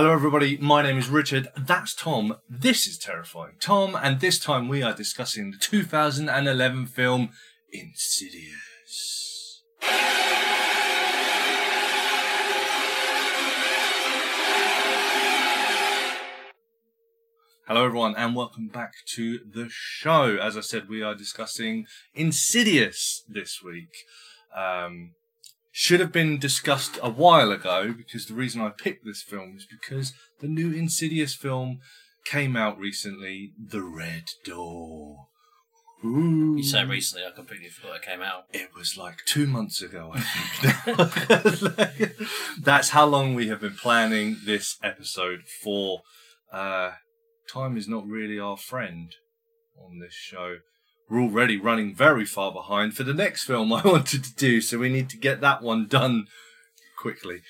Hello, everybody. My name is Richard. That's Tom. This is Terrifying Tom, and this time we are discussing the 2011 film Insidious. Hello, everyone, and welcome back to the show. As I said, we are discussing Insidious this week. Um, should have been discussed a while ago because the reason I picked this film is because the new Insidious film came out recently, The Red Door. Ooh. You say recently, I completely forgot it came out. It was like two months ago, I think. That's how long we have been planning this episode for. Uh, time is not really our friend on this show. We're already running very far behind for the next film I wanted to do, so we need to get that one done quickly.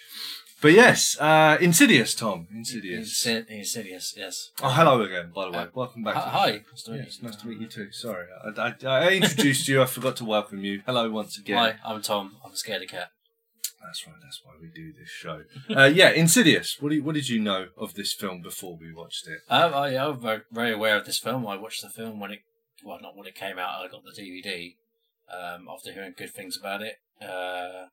But yes, uh, Insidious, Tom. Insidious. Insi- Insidious, yes. Oh, hello again, by the way. Uh, Welcome back. The hi. Nice to meet Yes, you. nice to meet you too. Sorry, I, I, I introduced you. I forgot to welcome you. Hello once again. Hi, I'm Tom. I'm scared of cat. That's right. That's why we do this show. uh, yeah, Insidious. What, you, what did you know of this film before we watched it? Um, I, very, very aware of this film. I watched the film when it, well, not when it came out. I got the DVD um, after hearing good things about it. Uh,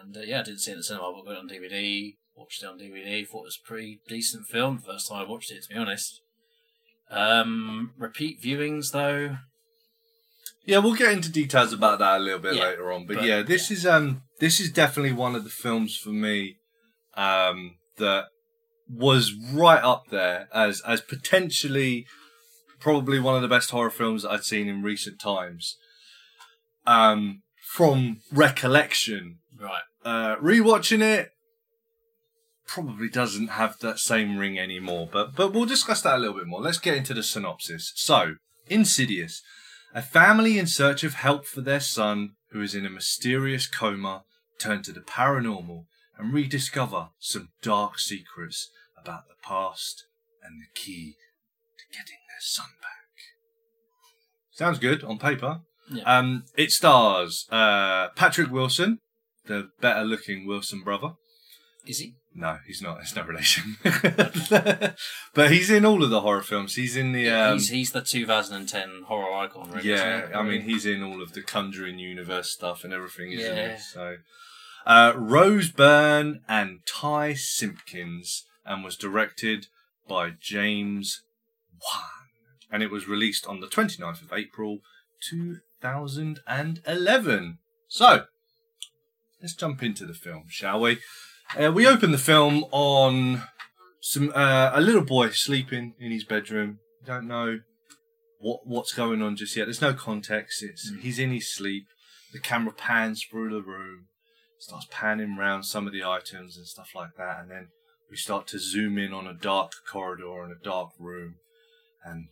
and uh, yeah, I didn't see it in the cinema, but got it on DVD. Watched it on DVD. Thought it was a pretty decent film. First time I watched it, to be honest. Um, repeat viewings though. Yeah, we'll get into details about that a little bit Yeah, later on. But, but- yeah, this is um this is definitely one of the films for me um that was right up there as as potentially probably one of the best horror films I'd seen in recent times. Um from recollection. Right. Uh rewatching it probably doesn't have that same ring anymore, but but we'll discuss that a little bit more. Let's get into the synopsis. So, Insidious a family in search of help for their son, who is in a mysterious coma, turn to the paranormal and rediscover some dark secrets about the past and the key to getting their son back. Sounds good on paper. Yeah. Um, it stars uh, Patrick Wilson, the better looking Wilson brother. Is he? No, he's not. It's no relation. but he's in all of the horror films. He's in the. Um, he's he's the 2010 horror icon. Really, yeah, isn't he? I mean, he's in all of the Conjuring universe stuff and everything, isn't Yeah. he? So, uh, Rose Byrne and Ty Simpkins, and was directed by James Wan, and it was released on the 29th of April, 2011. So, let's jump into the film, shall we? Uh, we open the film on some uh, a little boy sleeping in his bedroom. Don't know what what's going on just yet. There's no context. It's Mm. he's in his sleep. The camera pans through the room, starts panning around some of the items and stuff like that, and then we start to zoom in on a dark corridor and a dark room, and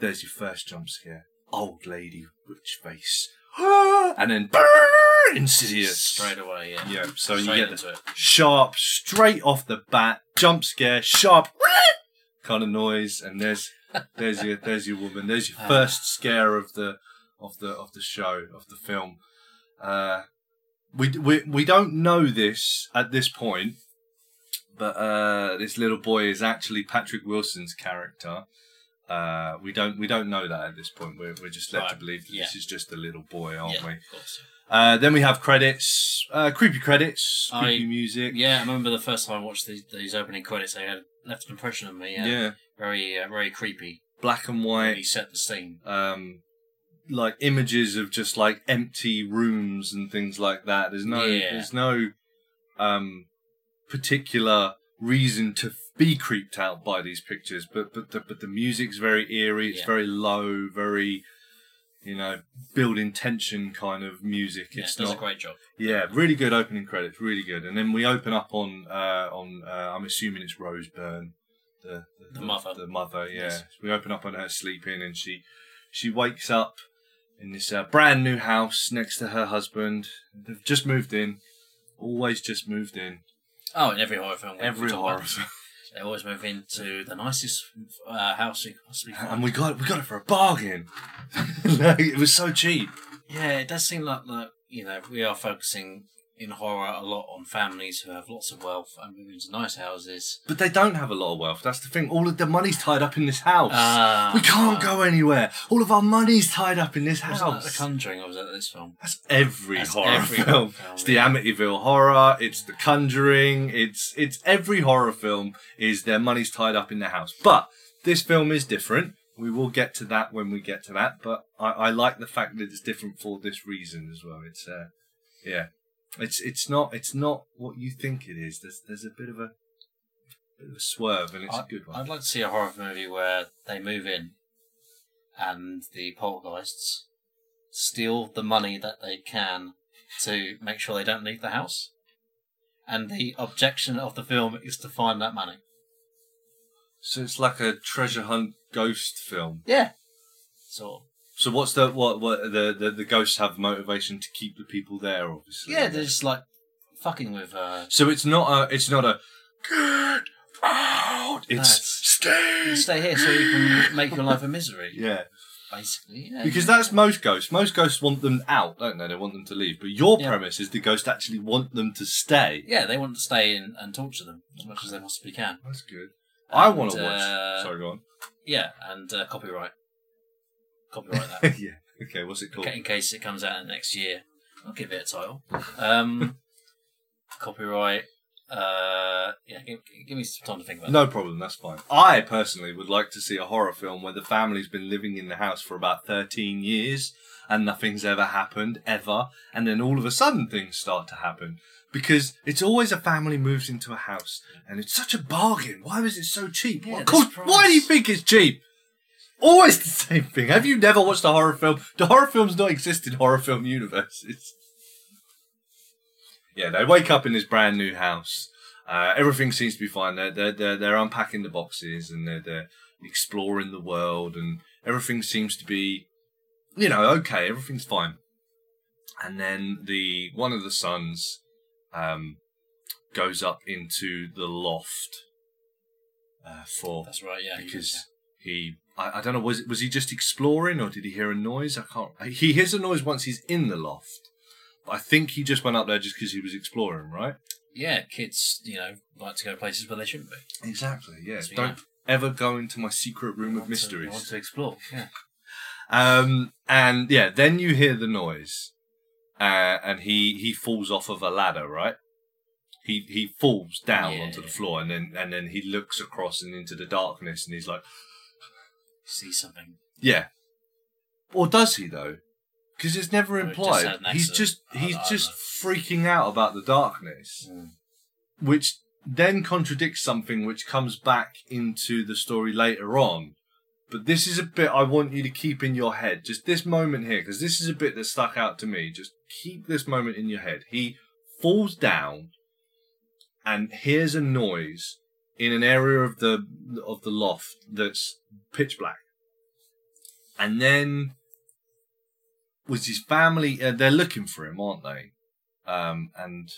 there's your first jump scare. Old lady witch face, and then brrr, insidious straight away. Yeah. Yeah, so you Straight get into it. sharp, straight off the bat, jump scare, sharp kind of noise, and there's there's your there's your woman. There's your Ah. first scare of the of the of the show of the film. Uh, we we we don't know this at this point, but uh, this little boy is actually Patrick Wilson's character. Uh, we don't we don't know that at this point. We're we're just led to believe that yeah. this is just a little boy, aren't yeah, we? of course. Uh, then we have credits, uh, creepy credits, I- creepy music. Yeah, I remember the first time I watched these, these opening credits. They had left an impression on me. Yeah, very uh, very creepy. black and Really white, set the scene. um, like images of just like empty rooms and things like that. There's no, Yeah. there's no um, particular reason to be creeped out by these pictures, but but the, but the music's very eerie. It's Yeah. very low, very you know building tension kind of music. Yeah, it's does not a great job. Yeah, really good opening credits, really good. And then we open up on uh, on uh, I'm assuming it's Rose Byrne, the The mother. The mother, yeah. Yes. We open up on her sleeping, and she she wakes up in this uh, brand new house next to her husband. They've just moved in, always just moved in. Oh, in every horror film. Every horror, film. They always move into the nicest uh, house you can possibly find. and we got we got it for a bargain. It was so cheap. Yeah, it does seem like that. You know, we are focusing in horror a lot on families who have lots of wealth and move into nice houses. But they don't have a lot of wealth. That's the thing. All of the money's tied up in this house. Ah, we can't ah. go anywhere. All of our money's tied up in this Wasn't that house. The Conjuring, or was that this film? That's every That's horror every film. film, It's the. Amityville horror. It's the Conjuring. It's it's every horror film is their money's tied up in the house. But this film is different. We will get to that when we get to that. But I, I like the fact that it's different for this reason as well. It's uh, yeah, it's it's not it's not what you think it is. There's there's a bit of a bit of a swerve, and it's a good one. I'd like to see a horror movie where they move in and the poltergeists steal the money that they can to make sure they don't leave the house. And the objection of the film is to find that money. So it's like a treasure hunt ghost film. Yeah. So So what's the what what the the, the ghosts have motivation to keep the people there? Obviously. yeah, they're just like fucking with uh So it's not a it's not a get out. It's it's- stay. you stay here so you can make your life a misery. Yeah, Basically. Yeah. because that's most ghosts. Most ghosts want them out, don't they? They want them to leave. But your Yeah. premise is the ghosts actually want them to stay. Yeah, they want to stay in and torture them as much as they possibly can. That's good. I want to watch. uh, Sorry, go on. Yeah, and uh, copyright. Copyright that. yeah. Okay. What's it called? in case it comes out next year. I'll give it a title. Um, copyright. Uh, yeah, give, give me some time to think about it. No problem, that's fine. I personally would like to see a horror film where the family's been living in the house for about 13 years and nothing's ever happened, ever, and then all of a sudden things start to happen. Because it's always a family moves into a house and it's such a bargain. Why was it so cheap? Yeah, this course, why do you think it's cheap? Always the same thing. Have you never watched a horror film? Do horror films not exist in horror film universes? Yeah, they wake up in this brand new house. Uh, everything seems to be fine. They're, they're, they're, they're unpacking the boxes and they're, they're exploring the world and everything seems to be, you know, okay, everything's fine. And then the one of the sons um, goes up into the loft uh, for That's right, yeah. because he I, I don't know was was he just exploring or did he hear a noise I can't he hears a noise once he's in the loft but I think he just went up there just because he was exploring right yeah, kids, you know, like to go places where they shouldn't be. exactly yeah you don't have. ever go into my secret room of to- they want to explore. Yeah. um and yeah then you hear the noise uh, and he he falls off of a ladder right he he falls down Yeah. onto the floor and then and then he looks across and into the darkness and he's like See something. Yeah. Or does he though? Because it's never just implied. had an he's accident. just I- he's I don't just freaking out about the darkness, Mm. which then contradicts something which comes back into the story later on. But this is a bit I want you to keep in your head. Just this moment here, because this is a bit that stuck out to me. Just keep this moment in your head. He falls down and hears a noise in an area of the of the loft that's pitch black. And then was his family? Uh, they're looking for him, aren't they? Um, and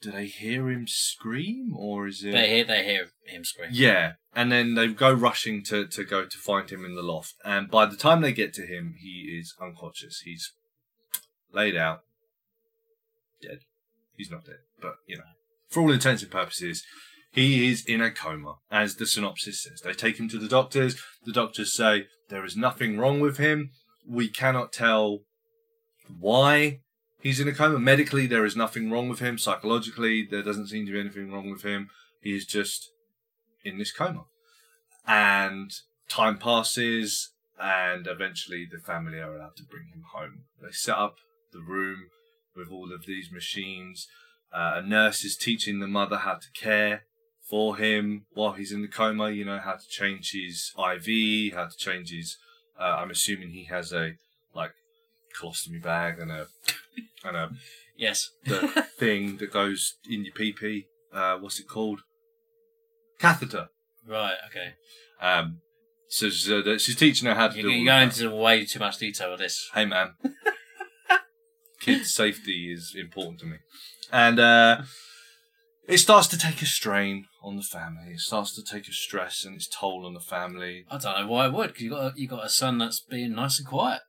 do they hear him scream, or is it? They hear, they hear him scream. Yeah, and then they go rushing to, to go to find him in the loft. And by the time they get to him, he is unconscious. He's laid out, dead. He's not dead, but you know, for all intents and purposes, he is in a coma, as the synopsis says. They take him to the doctors. The doctors say there is nothing wrong with him. We cannot tell why he's in a coma. Medically, there is nothing wrong with him. Psychologically, there doesn't seem to be anything wrong with him. He is just in this coma. And time passes, and eventually the family are allowed to bring him home. They set up the room with all of these machines. Uh, a nurse is teaching the mother how to care for him while he's in the coma, you know, how to change his IV, how to change his. Uh, I'm assuming he has a, like, colostomy bag and a, and a Yes. the thing that goes in your pee. Uh, what's it called? Catheter. Right, okay. Um, so, she's teaching her how to You're, do. you're going that. into way too much detail with this. Hey man, kids' safety is important to me, and uh, it starts to take a strain on the family. It starts to take a stress and its toll on the family. I don't know why I would, because you got a, you got a son that's being nice and quiet,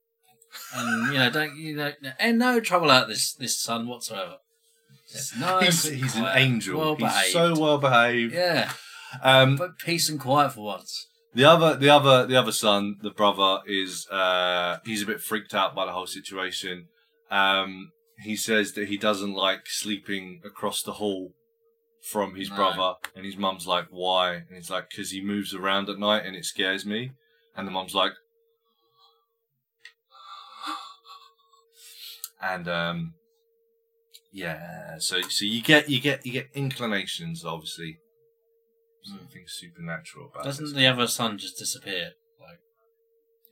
and you know don't you know and no trouble out this this son whatsoever. It's nice. he's he's an angel. Well he's so well behaved. Yeah, Um, but peace and quiet for once. the other, the other, the other son, the brother, is uh, he's a bit freaked out by the whole situation. Um, he says that he doesn't like sleeping across the hall from his No. brother, and his mum's like, "Why?" And he's like, "Because he moves around at night and it scares me." And the mum's like, and um, yeah, so so you get you get you get inclinations, obviously. Something supernatural about Doesn't this. the other son just disappear?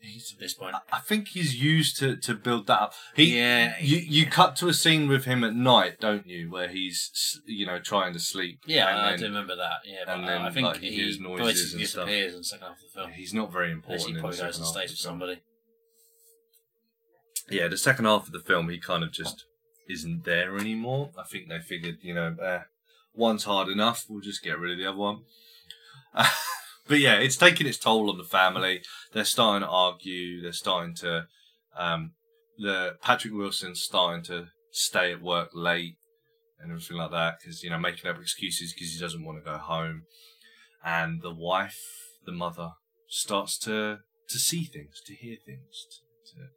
He's at this point. I- I think he's used to, to build that up. He, Yeah, You he- you cut to a scene with him at night, don't you, where he's you know trying to sleep. Yeah, I then do remember that. Yeah, but and uh, then, I think like, he he, hears noises and stuff. disappears in the second half of the film. He's not very Unless important. he in the probably goes and stays with somebody. Yeah, the second half of the film, he kind of just isn't there anymore. I think they figured, you know, eh, one's hard enough. We'll just get rid of the other one. but yeah, it's taking its toll on the family. They're starting to argue. They're starting to, um, the Patrick Wilson's starting to stay at work late and everything like that because you know making up excuses because he doesn't want to go home. And the wife, the mother, starts to to see things, to hear things, to, to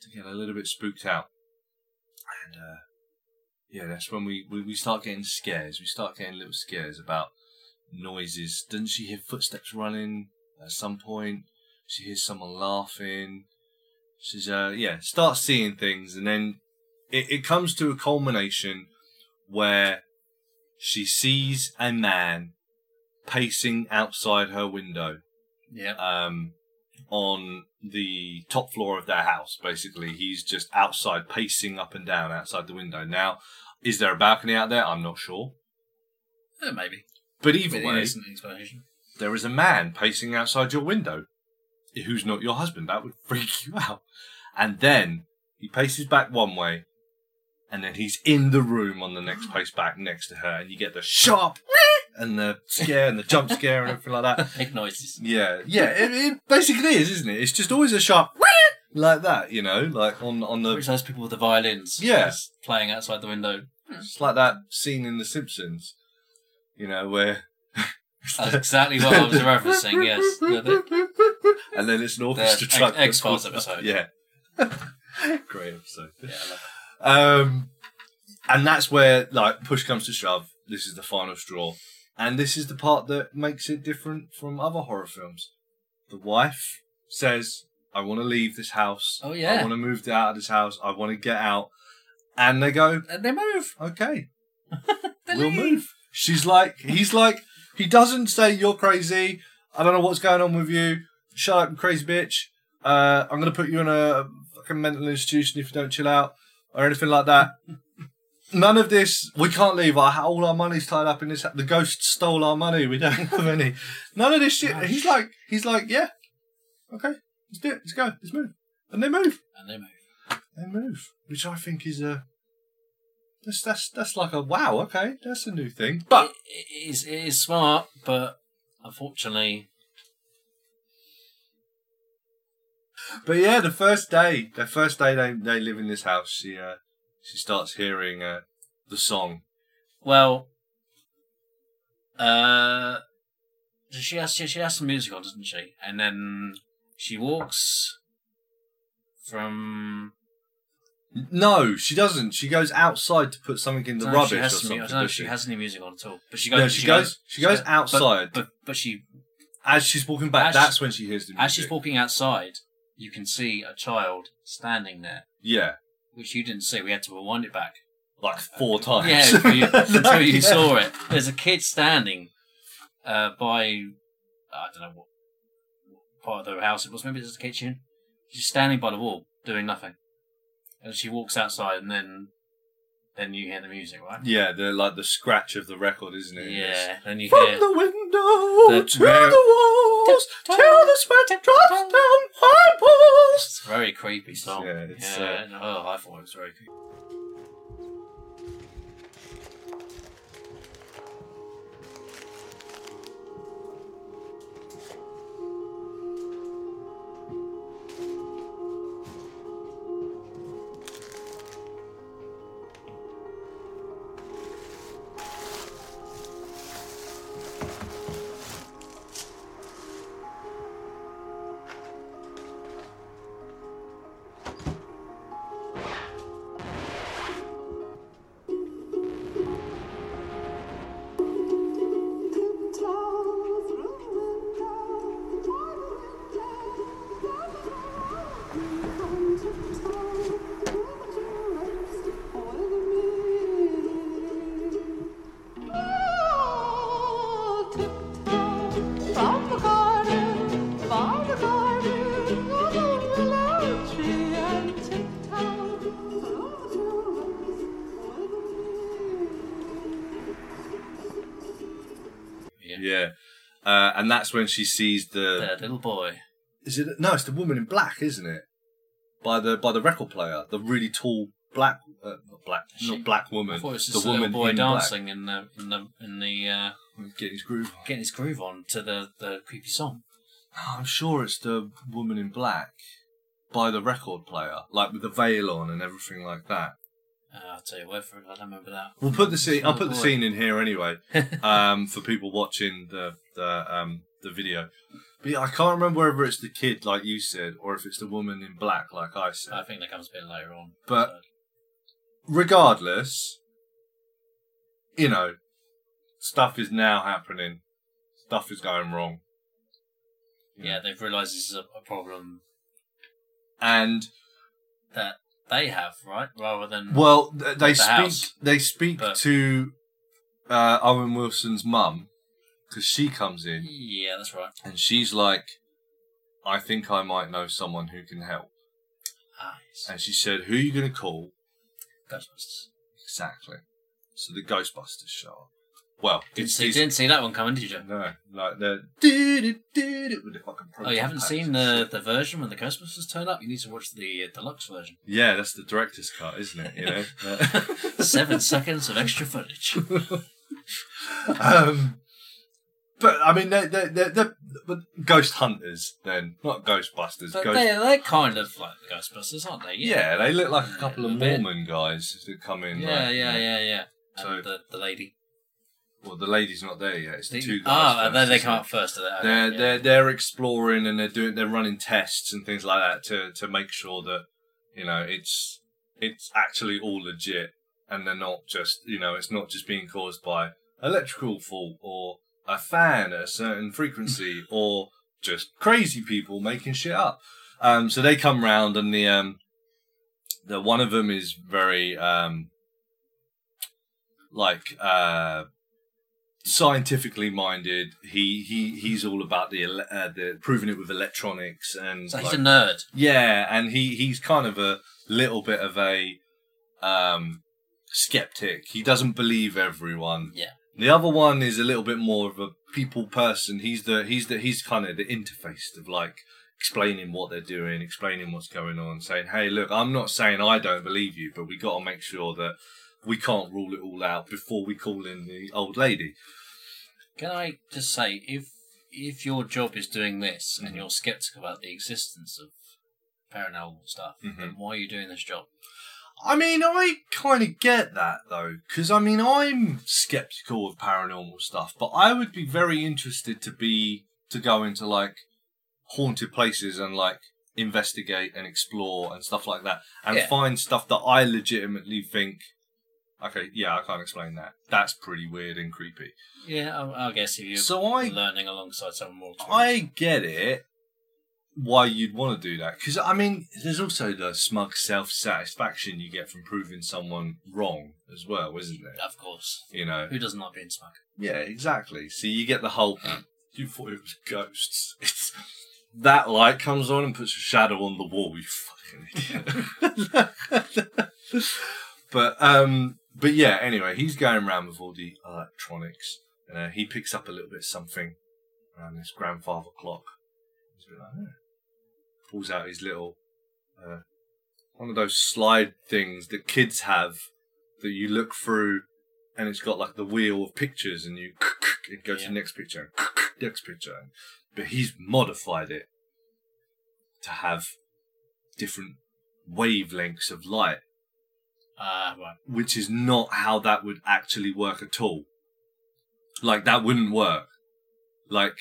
to get a little bit spooked out. And uh, yeah, that's when we, we, we start getting scares. We start getting little scares about noises. Doesn't she hear footsteps running at some point? She hears someone laughing. She's uh yeah, starts seeing things and then it, it comes to a culmination where she sees a man pacing outside her window Yeah. um, on the top floor of their house. Basically, he's just outside, pacing up and down outside the window. Now, is there a balcony out there? I'm not sure. Yeah, maybe. But either way, there is a man pacing outside your window who's not your husband. That would freak you out. And then he paces back one way, and then he's in the room on the next pace back next to her, and you get the sharp and the scare and the jump scare and everything like that. Big noises. Yeah, yeah, it, it basically is, isn't it? It's just always a sharp like that, you know, like on on the Which those people with the violins. Yeah. Playing outside the window. it's like that scene in The Simpsons, you know, where That's exactly what I was referencing, yes. And then it's an the orchestra X- track. X-Files episode. Yeah, great episode. Yeah, I love Um, and that's where like push comes to shove. This is the final straw, and this is the part that makes it different from other horror films. The wife says, "I want to leave this house. Oh, yeah, I want to move out of this house. I want to get out." And they go. And they move. "Okay, They we'll leave. move." She's like, he's like, he doesn't say you're crazy. I don't know what's going on with you. Shut up, you crazy bitch. Uh, I'm gonna put you in a fucking mental institution if you don't chill out or anything like that. None of this. We can't leave. Our, all our money's tied up in this. The ghost stole our money. We don't have any. None of this shit. He's like, he's like, yeah, okay, let's do it. Let's go. Let's move. And they move. And they move. They move, which I think is a. That's that's that's like a wow. Okay, that's a new thing. But it, it, is, it is smart, but unfortunately, But yeah, the first day, the first day they, they live in this house, she uh, she starts hearing uh, the song. well, uh, she has she, she has some music on, doesn't she? And then she walks from. No, she doesn't. She goes outside to put something in the I don't know if rubbish she or has something. I don't know if she she? has any music on at all. But she goes. No, she goes- she goes but- outside. But, but she As she's walking back, that's she- when she hears the music. as she's walking outside, you can see a child standing there, yeah, which you didn't see. We had to rewind it back. like four times. Yeah, until you, until you Yeah. saw it. There's a kid standing uh, by, I don't know what, what part of the house it was. Maybe it's the kitchen. She's standing by the wall, doing nothing. And she walks outside, and then then you hear the music, right? Yeah, the like the scratch of the record, isn't it? Yeah. Then you From hear. the window The to very- the walls, till the sweat drops down my balls. It's a very creepy song. Yeah, it's, yeah no, oh, I thought it was very creepy. And that's when she sees the. The little boy. Is it? No, it's the woman in black, isn't it? By the by the record player, the really tall black, uh, not black, She- not black woman. I thought it was the just a little boy in dancing in the in the in the uh, black. Getting his groove. on. getting his groove on to the the creepy song. Oh, I'm sure it's the woman in black by the record player, like with the veil on and everything like that. Uh, I'll tell you where for it. I don't remember that. We'll put the scene. I'll put the scene in here anyway, um, for people watching the the um the video. But yeah, I can't remember whether it's the kid, like you said, or if it's the woman in black, like I said. I think that comes a bit later on. But- So, regardless, you know, stuff is now happening. Stuff is going wrong. yeah, they've realised this is a, a problem And that they have, right? Rather than well, th- they The speak. house. They speak But- to uh, Owen Wilson's mum because she comes in yeah, that's right. and she's like, "I think I might know someone who can help." Ah. And she said, "Who are you going to call?" Ghostbusters. Exactly. So the Ghostbusters show up. Well, Didn't see, didn't see that one coming, did you? no, like the with the fucking Oh, you haven't seen the, the version when the Ghostbusters turn up? You need to watch the uh, deluxe version. Yeah, that's the director's cut, isn't it? You know. Seven seconds of extra footage. um, but I mean, they're, they're, they're, they're ghost hunters, then not Ghostbusters. But ghost. they're, they're kind of like Ghostbusters, aren't they? yeah, they look like a couple A of bit. Mormon guys that come in. Yeah, like, yeah, yeah, yeah. And So- the, the lady. Well, the lady's not there yet. It's the, two guys. ah, first, then they come up first. They? Okay, They're yeah. they're they're exploring and they're doing they're running tests and things like that to to make sure that you know it's it's actually all legit and they're not just you know it's not just being caused by electrical fault or a fan at a certain frequency or just crazy people making shit up. Um, so they come round and the um the one of them is very um like uh scientifically minded. He he he's all about the uh, the proving it with electronics and So he's like- a nerd. yeah, and he he's kind of a little bit of a um skeptic. He doesn't believe everyone. Yeah. The other one is a little bit more of a people person. He's the he's the he's kind of the interface of like explaining what they're doing, explaining what's going on, saying, "Hey, look, I'm not saying I don't believe you, but we got to make sure that we can't rule it all out before we call in the old lady." Can I just say, if if your job is doing this Mhm. and you're skeptical about the existence of paranormal stuff, then Mhm. why are you doing this job? I mean, I kind of get that though, because I mean, I'm skeptical of paranormal stuff, but I would be very interested to be to go into like haunted places and like investigate and explore and stuff like that, and Yeah. find stuff that I legitimately think, okay, yeah, I can't explain that. That's pretty weird and creepy. Yeah, I, I guess if you're So I learning alongside someone more I get it. Why you'd want to do that? Because I mean, there's also the smug self satisfaction you get from proving someone wrong as well, isn't there? of course. You know. Who doesn't like being smug? Yeah, exactly. So you get the whole. You thought it was ghosts. It's that light comes on and puts a shadow on the wall. You fucking idiot. but um, but yeah. Anyway, he's going around with all the electronics, and uh, he picks up a little bit of something around this grandfather clock. He's a bit like, "Oh." pulls out his little uh, one of those slide things that kids have that you look through and it's got like the wheel of pictures and you it goes to the next picture next picture but he's modified it to have different wavelengths of light Ah, right. which is not how that would actually work at all like that wouldn't work like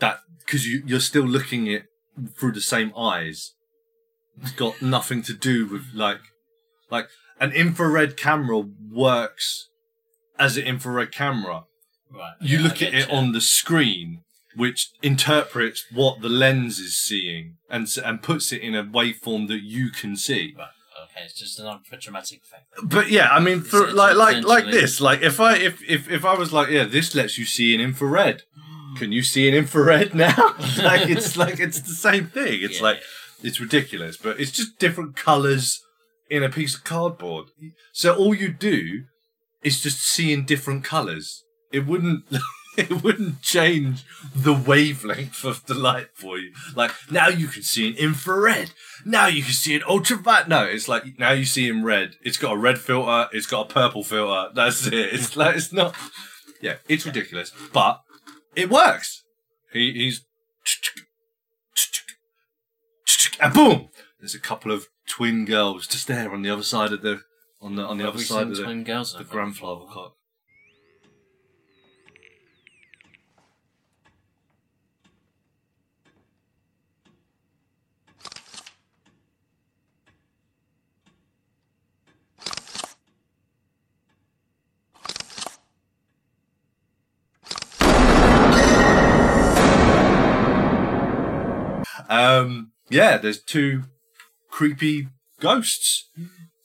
that because you, you're still looking it through the same eyes it's got nothing to do with like like an infrared camera works as an infrared camera Right. you yeah, look at it you. on the screen which interprets what the lens is seeing and and puts it in a waveform that you can see Right. It's just an for dramatic effect. but yeah i mean for It's- like like like this like if i if, if if i was like yeah this lets you see in infrared. Can you see in infrared now? Like it's like it's the same thing. It's Yeah, like it's ridiculous but it's just different colors in a piece of cardboard. So all you do is just see in different colors. It wouldn't it wouldn't change the wavelength of the light for you. Like now you can see in infrared. Now you can see in ultraviolet. No, it's like now you see in red. It's got a red filter. It's got a purple filter. That's it. It's like it's not. Yeah, it's ridiculous, but it works. He, he's and boom. There's a couple of twin girls just there on the other side of the on the on the Have other side of the, twin girls? the grandfather clock. Um, yeah, there's two creepy ghosts.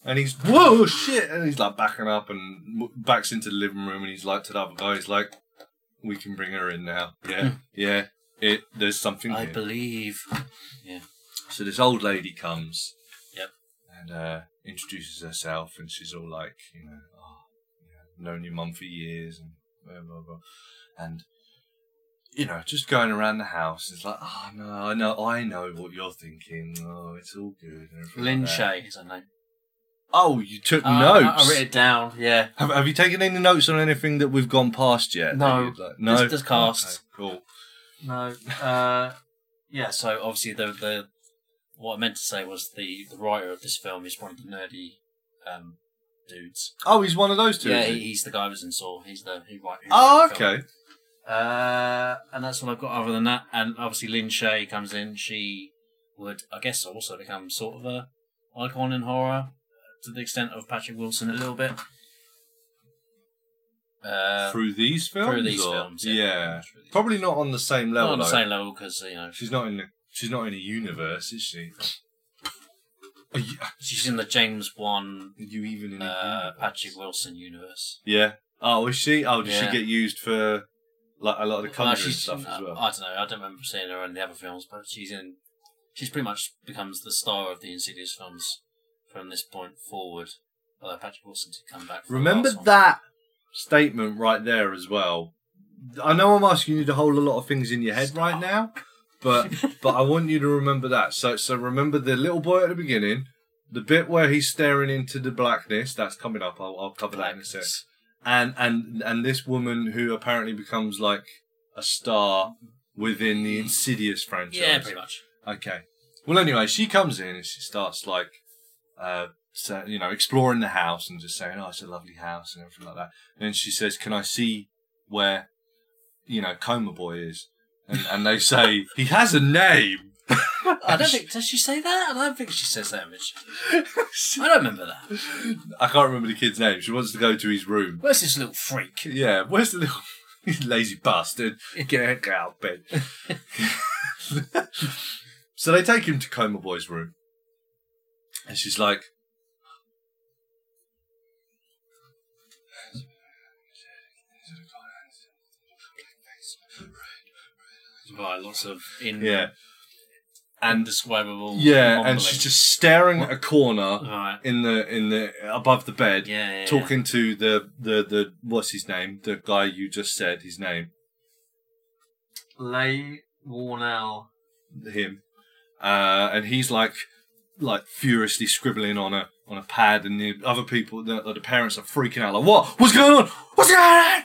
And he's, whoa, shit. And he's like backing up and backs into the living room. And he's like to the other guy, he's like, we can bring her in now. Yeah, yeah. It, there's something I here. believe. Yeah. So this old lady comes. Yep. And uh, introduces herself, and she's all like, you know, oh, know, known your mum for years, and blah blah blah, and you know, just going around the house. It's like, oh no, I know, I know what you're thinking. Oh, it's all good. Lin. Shaye is her name. Oh, you took Uh, notes. I, wrote it down. Yeah. have, have you taken any notes on anything that we've gone past yet? No. You'd like- no. Just- just cast. Okay, cool. No. Uh, yeah. So obviously the the what I meant to say was the the writer of this film is one of the nerdy um, dudes. Oh, he's one of those two. yeah, is he, he? he's the guy who was in Saw. He's the who wrote. who Oh, the film. okay. Uh, and that's what I've got. Other than that, and obviously Lin Shaye comes in. She would, I guess, also become sort of a icon in horror to the extent of Patrick Wilson a little bit. Uh, through these films. through these or- films, Yeah. yeah. Through these- Probably not on the same level. not on the though. same level because you know She's not in the. She's not in a universe, is she? She's in the James Wan are you even in uh. Patrick Wilson universe. Yeah. Oh, is she? Oh, did Yeah. she get used for like a lot of the Well, Conjuring she's- stuff as uh, well? I don't know. I don't remember seeing her in the other films, but she's in. She's pretty much becomes the star of the Insidious films from this point forward. Although Patrick Wilson did come back. Remember that statement right there as well. I know I'm asking you to hold a lot of things in your head right now, but but I want you to remember that. So so remember the little boy at the beginning, the bit where he's staring into the blackness. That's coming up. I'll, I'll cover that in a sec. And and and this woman who apparently becomes like a star within the Insidious franchise. Yeah, pretty much. Okay. Well, anyway, she comes in and she starts like, uh, so, you know, exploring the house and just saying, "Oh, it's a lovely house" and everything like that. And then she says, "Can I see where, you know, Coma Boy is?" And and they say he has a name. I don't think. Does she say that? I don't think she says that, Mitch. I don't remember that. I can't remember the kid's name. She wants to go to his room. Where's this little freak? Yeah, where's the little lazy bastard? Get get out of bed. so they take him to Coma Boy's room. And she's like, Right, lots of in yeah. And indescribable. yeah, and she's just staring at a corner Right. in the in the above the bed, Yeah, yeah, yeah. talking to the, the the what's his name? The guy you just said his name. Leigh Whannell. him, uh, and he's like, like furiously scribbling on a on a pad, and the other people, the, the parents are freaking out, like, "What? What's going on? What's going on?"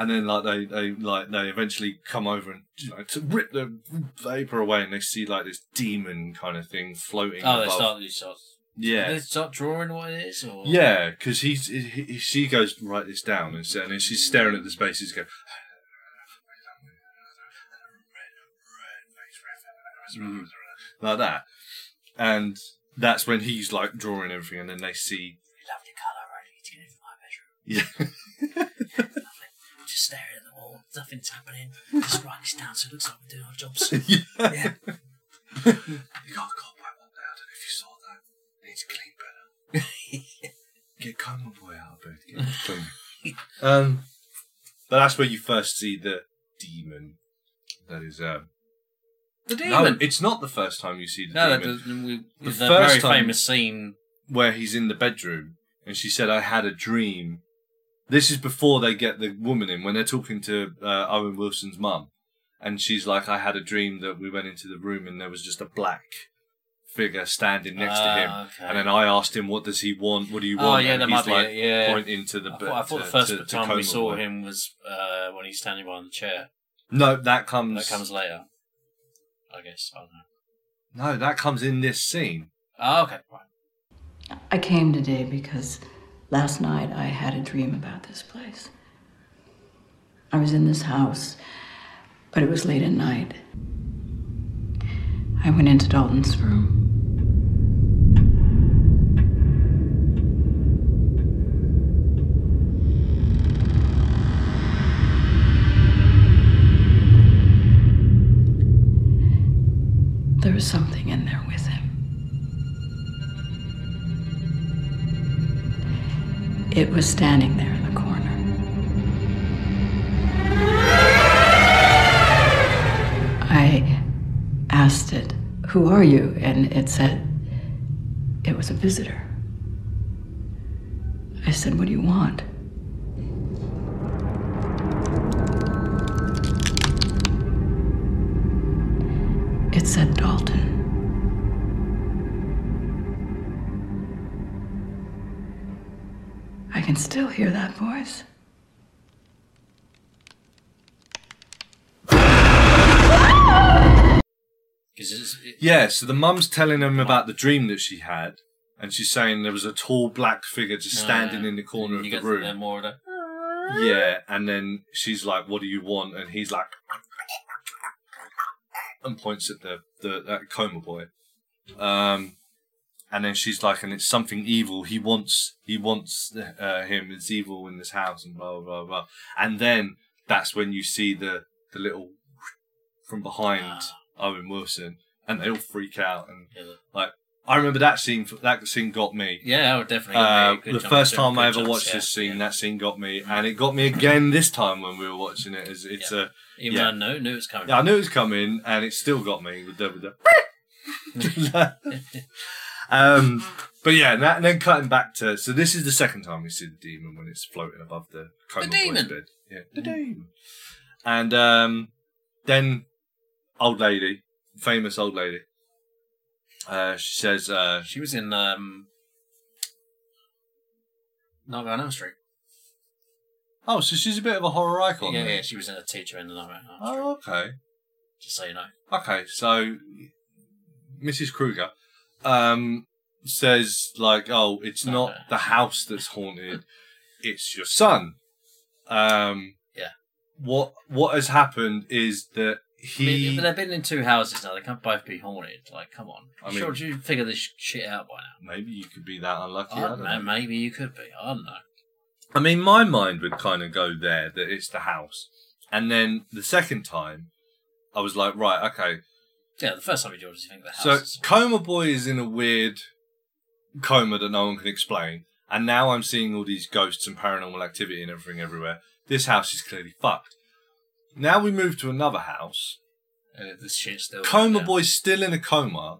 And then like they they like they eventually come over and you know to rip the vapor away, and they see like this demon kind of thing floating. Oh, they start. They start. yeah. They start drawing what it is, or Yeah, because he's he, he, she goes write this down and, and then she's staring at the spaces, go Mm. like that, and that's when he's like drawing everything, and then they see Lovely colour. I need to get it from my bedroom. yeah. Just staring at the wall. Nothing's happening. Just write this down so it looks like we're doing our jobs. yeah. yeah. You got a cobweb on there. I don't know if you saw that. Needs to clean better. Get Coma Boy out of bed. Get him clean. um, but that's where you first see the demon. That is um. The No, demon. it's not the first time you see the No, demon. doesn't. We, The the, first very time- famous scene. Where he's in the bedroom, and she said, "I had a dream This is before they get the woman in when they're talking to uh, Owen Wilson's mum, and she's like, "I had a dream that we went into the room and there was just a black figure standing next to him." Ah, okay. And then I asked him, "What does he want? What do you Oh, want?" yeah, and that he's might be like it, yeah. pointing to the. I thought, I thought to- the first to- to time Coma we saw him was uh, when he's standing behind the chair. No, that comes. That comes later. I guess. I don't know. No, that comes in this scene. Oh, okay. Right. I came today because last night I had a dream about this place. I was in this house, but it was late at night. I went into Dalton's room. It was standing there in the corner. I asked it, Who are you? And it said, It was a visitor. I said, What do you want? Still hear that voice. Because Yeah, so the mum's telling him about the dream that she had, and she's saying there was a tall black figure just standing uh, in the corner you of the get room. more of the. Yeah, and then she's like, "What do you want?" And he's like, and points at the the that coma boy. Um, and then she's like, "And it's something evil. He wants he wants uh, him. It's evil in this house." And blah blah blah. blah. And then that's when you see the the little from behind Ah. Owen Wilson, and they all freak out. And Yeah, like, I remember that scene. That scene got me. yeah, I would definitely. Uh, the first good time I ever jump watched scare, this scene, yeah. that scene got me, and it got me again this time when we were watching it. It's, it's Yeah. a Even yeah. though I knew, knew it was coming. yeah, I knew it was coming, and it still got me with the. With the um, but yeah, and, that, and then cutting back to so this is the second time we see the demon when it's floating above the coma boy's demon! bed. Yeah, the demon. And um, then old lady, famous old lady. Uh, she says, uh, She was in um, Nightmare on Elm Street. "Oh, so she's a bit of a horror icon." yeah, then. yeah, she was in a teacher in the Nightmare on Elm Street. Oh, okay. Just so you know. Okay, so Mrs. Kruger um, says like, "Oh, it's No, not the house that's haunted; it's your son." Um, Yeah. What what has happened is that he. But they've been in two houses now. They can't both be haunted. Like, come on. I sure, mean- you figure this shit out by now. maybe you could be that unlucky. I don't know. know. Maybe you could be. I don't know. I mean, my mind would kind of go there that it's the house, and then the second time, I was like, right, okay, Yeah, the first time you do it, you think the house So is Coma Boy is in a weird coma that no one can explain, and now I'm seeing all these ghosts and paranormal activity and everything everywhere. This house is clearly fucked. Now we move to another house. And this shit's still. Coma. Boy's still in a coma,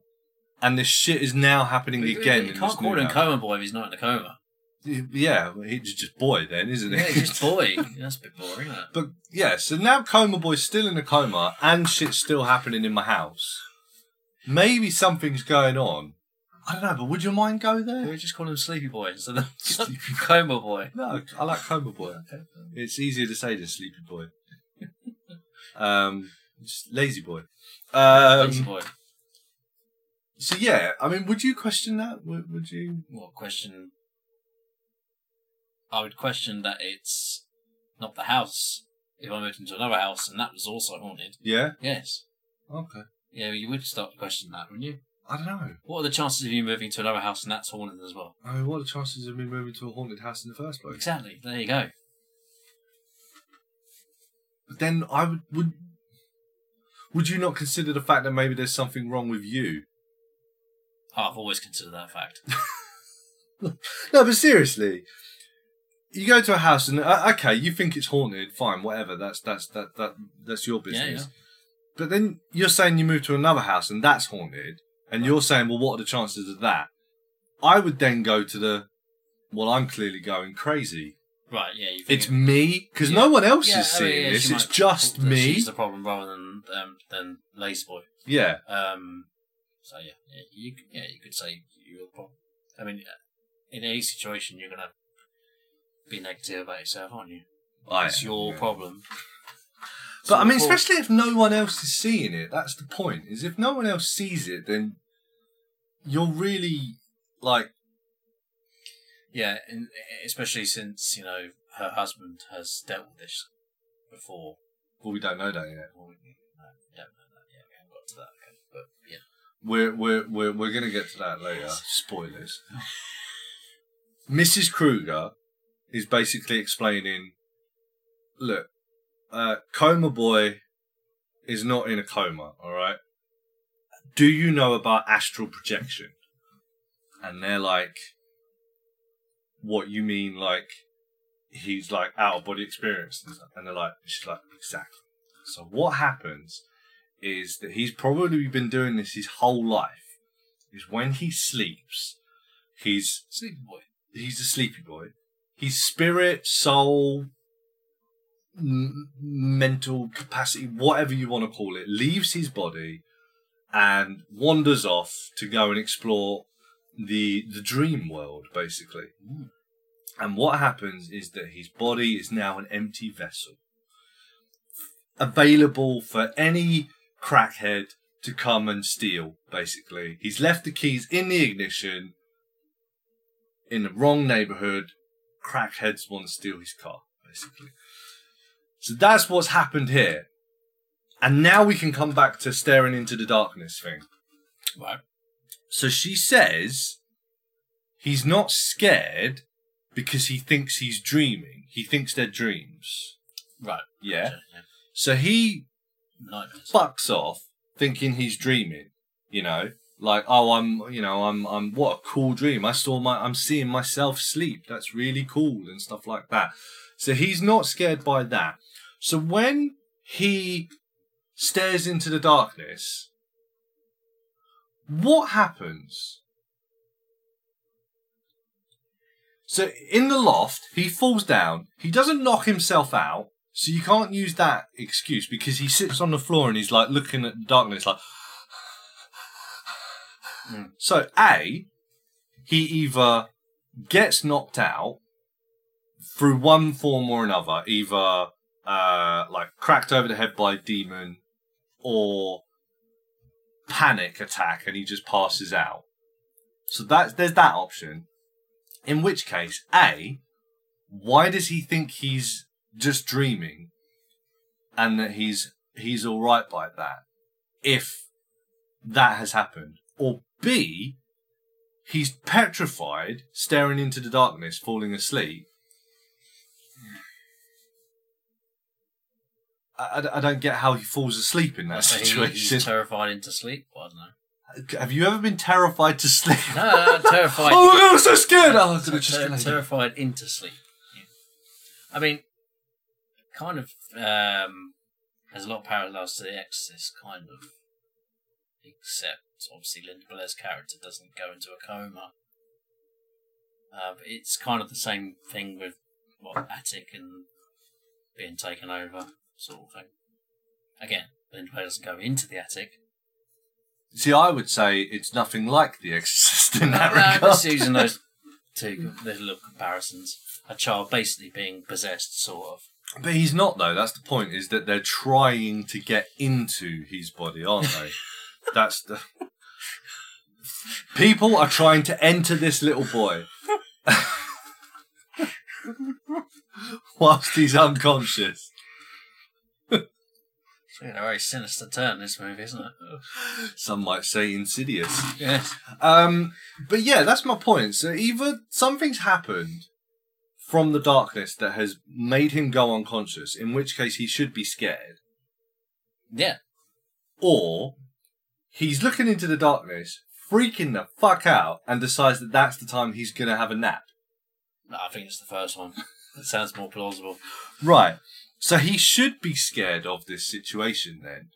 and this shit is now happening again. You can't call him house. Coma Boy if he's not in a coma. Yeah, he's just boy then, isn't Yeah, he? he's just boy. That's a bit boring, isn't it? But yeah, so now Coma Boy's still in a coma and shit's still happening in my house. Maybe something's going on. I don't know, but would your mind go there? We just call him Sleepy Boy instead of Sleepy Coma Boy. No, I like Coma Boy. It's easier to say than Sleepy Boy. um, just lazy boy. Um, Lazy Boy. so yeah, I mean, would you question that? Would, would you? What question? I would question that it's not the house. If I moved into another house and that was also haunted, Yeah. yes. Okay. Yeah, you would start to question that, wouldn't you? I don't know. What are the chances of you moving to another house and that's haunted as well? I mean, what are the chances of me moving to a haunted house in the first place? Exactly. There you go. But then I would would. Would you not consider the fact that maybe there's something wrong with you? Oh, I've always considered that fact. No, but seriously, you go to a house and uh, okay, you think it's haunted, fine, whatever. That's that's that that that's your business. yeah. But then you're saying you move to another house and that's haunted, and you're saying, well, what are the chances of that? I would then go to the, well, I'm clearly going crazy Right, yeah. It's me because no one else Yeah, is I mean, seeing yeah, this. It's just me. She's the problem rather than um, than Lazy Boy. Yeah, Um, so yeah, yeah, you yeah you could say you're the problem. I mean, uh, in any situation, you're gonna be negative about yourself, aren't you? I It's am, your yeah. problem. But I mean, for- especially if no one else is seeing it, that's the point. Is if no one else sees it, then you're really like, yeah, and especially since you know her husband has dealt with this before. well, we don't know that yet. Well, we no, we don't know that yet. We haven't got to that. Okay, but yeah, We're we're we're we're gonna get to that later. Spoilers. Mrs. Kruger is basically explaining, look, uh, coma boy is not in a coma. All right. Do you know about astral projection? And they're like, what you mean? Like he's like out of body experience and. They're like, she's like, exactly. So what happens is that he's probably been doing this his whole life. Is when he sleeps, he's Sleepy Boy. he's a sleepy boy. His spirit, soul, m- mental capacity, whatever you want to call it, leaves his body and wanders off to go and explore the the dream world, basically. Mm. And what happens is that his body is now an empty vessel, available for any crackhead to come and steal. Basically, he's left the keys in the ignition in the wrong neighborhood. Crackheads want to steal his car, basically. So that's what's happened here. And now we can come back to staring into the darkness thing. Right. So she says he's not scared because he thinks he's dreaming. He thinks they're dreams. Right. Yeah. Gotcha, yeah. So he Nightmares. fucks off thinking he's dreaming, you know? Like, oh, I'm, you know, I'm, I'm, what a cool dream. I saw my, I'm seeing myself sleep. That's really cool and stuff like that. So he's not scared by that. So when he stares into the darkness, what happens? So in the loft, he falls down. He doesn't knock himself out. So you can't use that excuse because he sits on the floor and he's like looking at the darkness like. Mm. So A, he either gets knocked out through one form or another, either uh, like cracked over the head by a demon or panic attack and he just passes out. So that's there's that option. In which case, A, why does he think he's just dreaming and that he's he's all right by that if that has happened? Or B, he's petrified, staring into the darkness, falling asleep. I, I- I don't get how he falls asleep in that So he- situation. he's terrified into sleep. Well, I don't know. Have you ever been terrified to sleep? No, no, terrified. oh my god, I'm so scared! Oh, I'm gonna just ter- terrified into sleep. Yeah. I mean, kind of um, has a lot of parallels to The Exorcist, kind of. Except, obviously, Linda Blair's character doesn't go into a coma. Uh, but it's kind of the same thing with what attic and being taken over, sort of thing. Again, Linda Blair doesn't go into the attic. See, I would say it's nothing like The Exorcist in that No, no, regard. just using those two little comparisons. A child basically being possessed, sort of. But he's not though. That's the point. Is that they're trying to get into his body, aren't they? That's the people are trying to enter this little boy whilst he's unconscious. It's a very sinister turn, this movie, isn't it? Some might say insidious. Yes. Um, but yeah, that's my point. So either something's happened from the darkness that has made him go unconscious, in which case he should be scared, Yeah. or he's looking into the darkness, freaking the fuck out, and decides that that's the time he's gonna have a nap. No, I think it's the first one. It sounds more plausible. Right. So he should be scared of this situation then,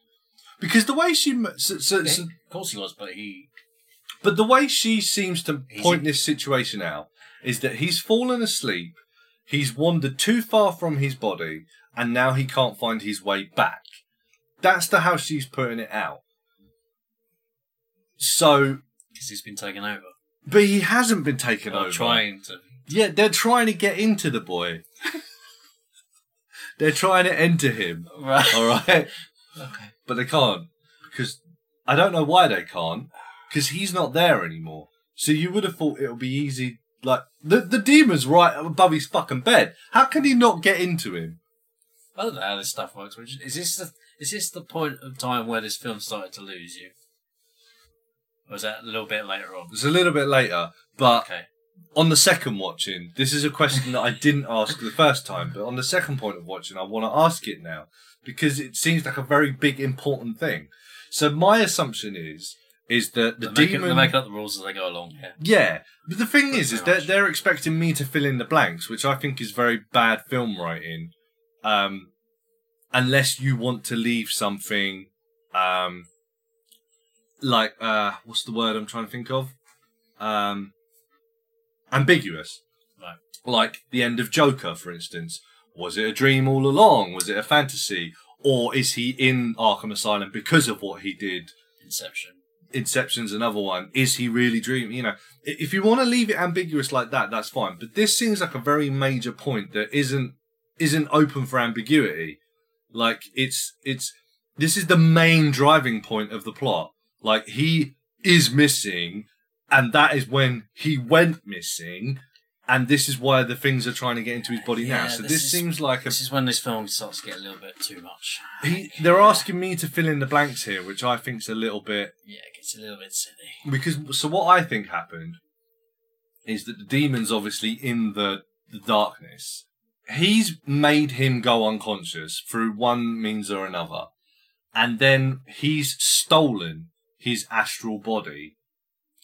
because the way she, so, so, so- of course he was, but he. but the way she seems to point in- this situation out is that he's fallen asleep he's wandered too far from his body and now he can't find his way back. That's the how she's putting it out. So, Because he's been taken over. but he hasn't been taken over. trying to. Yeah, they're trying to get into the boy. they're trying to enter him. Right. All right. Okay. but they can't because I don't know why they can't because he's not there anymore. So you would have thought it would be easy. Like the the demon's right above his fucking bed. How can he not get into him? I don't know how this stuff works. Richard. Is this the is this the point of time where this film started to lose you? Or was that a little bit later on? It's a little bit later, but Okay. on the second watching, this is a question that I didn't ask the first time, but on the second point of watching, I want to ask it now because it seems like a very big important thing. So my assumption is is that the They're making, demon they're making up the rules as they go along. Yeah. Yeah, but the thing is, is they're, much. they're expecting me to fill in the blanks, which I think is very bad film writing. Um, unless you want to leave something, um, like uh, what's the word I'm trying to think of? Um, ambiguous. Right. Like the end of Joker, for instance. Was it a dream all along? Was it a fantasy? Or is he in Arkham Asylum because of what he did Inception. Inception's another one. Is he really dreaming? You know, if you want to leave it ambiguous like that, that's fine. But this seems like a very major point that isn't isn't open for ambiguity. Like it's it's this is the main driving point of the plot. Like he is missing, and that is when he went missing, and this is why the things are trying to get into his body now. So this this, is- seems like a This is when this film starts to get a little bit too much. he, they're asking me to fill in the blanks here, which I think's a little bit Yeah, it gets a little bit silly. because so what I think happened is that the demon's obviously in the, the darkness. He's made him go unconscious through one means or another, and then he's stolen his astral body.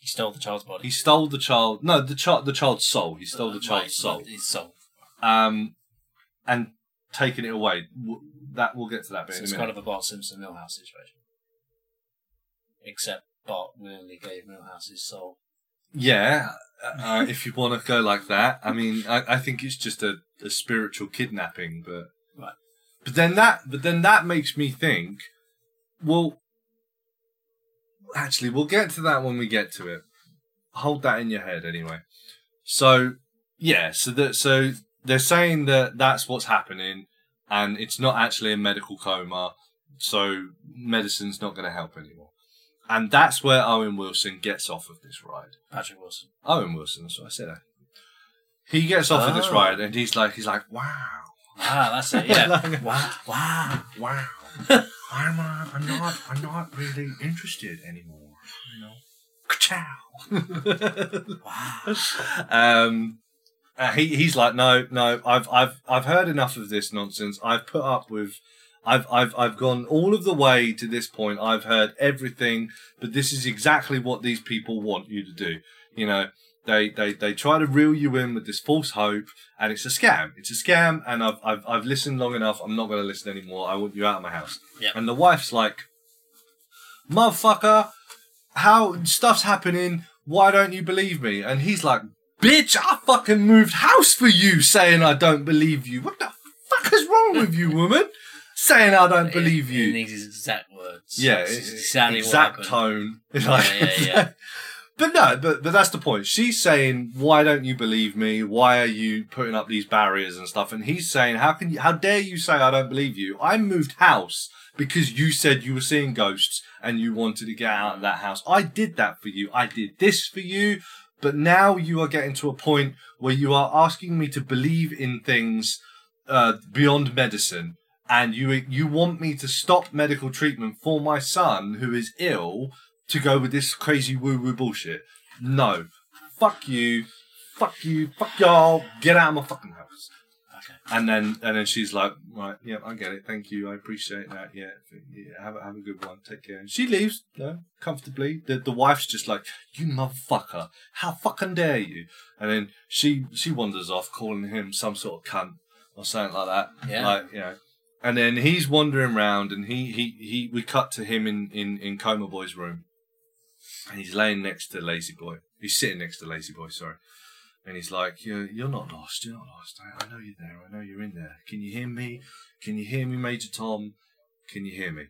He stole the child's body. He stole the child. No, the child. The child's soul. He stole the child's soul. His soul. Um, and taken it away. W- That we'll get to that bit So in a it's minute. kind of a Bart Simpson Milhouse situation. Except Bart willingly gave Milhouse his soul. Yeah, uh, if you want to go like that. I mean, I, I think it's just a, a spiritual kidnapping, but Right. but then that but then that makes me think. Well, actually, we'll get to that when we get to it. Hold that in your head, anyway. So yeah, so that so they're saying that that's what's happening, and it's not actually a medical coma, so medicine's not going to help anymore. And that's where Owen Wilson gets off of this ride. Patrick Wilson. Owen Wilson, that's what I said. He gets off of this Oh. ride and he's like, he's like, wow, Ah, that's it. Yeah. wow. Wow. wow. I'm, uh, I'm not, I'm not really interested anymore. You know, Ka-chow. Wow. um, uh, he he's like, no, no, I've I've I've heard enough of this nonsense. I've put up with. I've I've I've gone all of the way to this point. I've heard everything, but this is exactly what these people want you to do. You know, they they they try to reel you in with this false hope, and it's a scam. It's a scam, and I've I've I've listened long enough. I'm not going to listen anymore. I want you out of my house. Yep. And the wife's like, motherfucker, how stuff's happening. Why don't you believe me? And he's like, bitch, I fucking moved house for you saying I don't believe you. What the fuck is wrong with you, woman? Saying I don't believe In, you. in these exact words. yeah, This it- is exactly exact what tone. It's Yeah, yeah, yeah. but no, but but that's the point. She's saying, "Why don't you believe me? Why are you putting up these barriers and stuff?" And he's saying, "How can you? How dare you say I don't believe you? I moved house because you said you were seeing ghosts and you wanted to get out of that house. I did that for you. I did this for you." But now you are getting to a point where you are asking me to believe in things uh, beyond medicine, and you you want me to stop medical treatment for my son who is ill to go with this crazy woo woo bullshit. No, fuck you, fuck you, fuck y'all, get out of my fucking house. Okay. And then and then she's like, right, yeah, I get it, thank you, I appreciate that. Yeah, yeah have a have a good one, take care. And she leaves, you know, comfortably. The the wife's just like, you motherfucker, how fucking dare you? And then she she wanders off, calling him some sort of cunt or something like that. Yeah. Like, you know. And then he's wandering around, and he he he. We cut to him in in in Coma Boy's room, and he's laying next to Lazy Boy. He's sitting next to Lazy Boy, sorry. and he's like, "You're you're not lost. You're not lost. I, I know you're there. I know you're in there. Can you hear me? Can you hear me, Major Tom? Can you hear me?"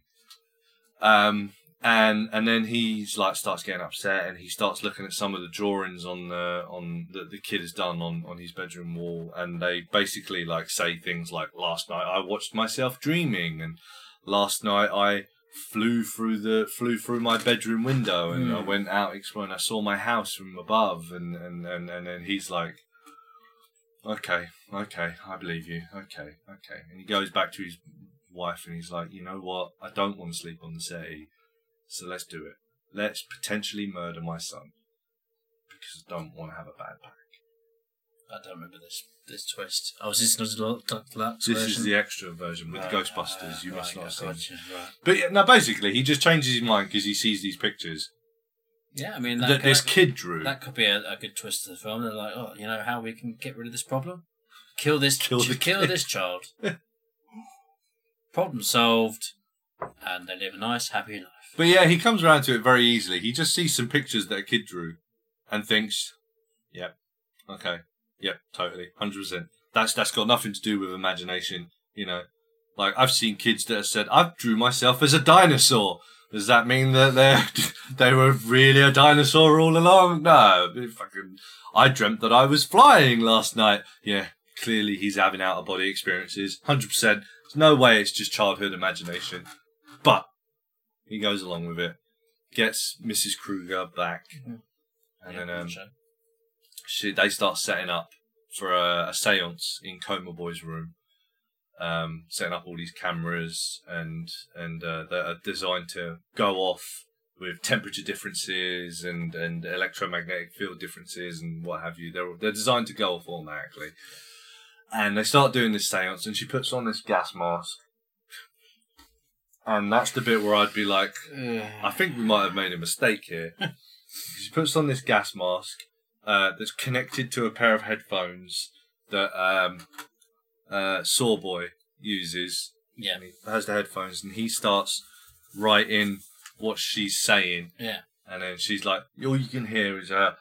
Um, and and then he's like starts getting upset, and he starts looking at some of the drawings on the on that the kid has done on on his bedroom wall, and they basically like say things like, "Last night I watched myself dreaming," and "Last night I." flew through the flew through my bedroom window and I Hmm. went out exploring. I saw my house from above, and and and and then he's like, "Okay, okay, I believe you. Okay, okay." And he goes back to his wife and he's like, "You know what? I don't want to sleep on the settee, so let's do it. Let's potentially murder my son because I don't want to have a bad back." I don't remember this this twist. I was listening to the Dr. Lux This version. is the extra version with Right, ah, Ghostbusters. You right, must not seen. gotcha, right. But yeah, no, basically, he just changes his mind because he sees these pictures Yeah, I mean that, that could, this kid drew. that could be a, a good twist to the film. They're like, oh, you know how we can get rid of this problem? Kill this, Kill kill, the kill this child. problem solved, and they live a nice, happy life. But yeah, he comes around to it very easily. He just sees some pictures that a kid drew and thinks, "Yep, okay, yep, totally, hundred percent." That's that's got nothing to do with imagination, you know. Like I've seen kids that have said, "I drew myself as a dinosaur." Does that mean that they they were really a dinosaur all along? No, fucking. I dreamt that I was flying last night. Yeah, clearly he's having out of body experiences. Hundred percent. There's no way it's just childhood imagination. But he goes along with it, gets Mrs. Kruger back, and Yeah, then um, gotcha. She, they start setting up for a, a seance in Coma Boy's room. Um, setting up all these cameras and and uh, that are designed to go off with temperature differences and, and electromagnetic field differences and what have you. They're they're designed to go off automatically. And they start doing this seance, and she puts on this gas mask. And that's the bit where I'd be like, I think we might have made a mistake here. she puts on this gas mask uh, that's connected to a pair of headphones that um, uh, Sawboy uses. yeah, And he has the headphones, and he starts writing what she's saying. yeah. And then she's like, all you can hear is her.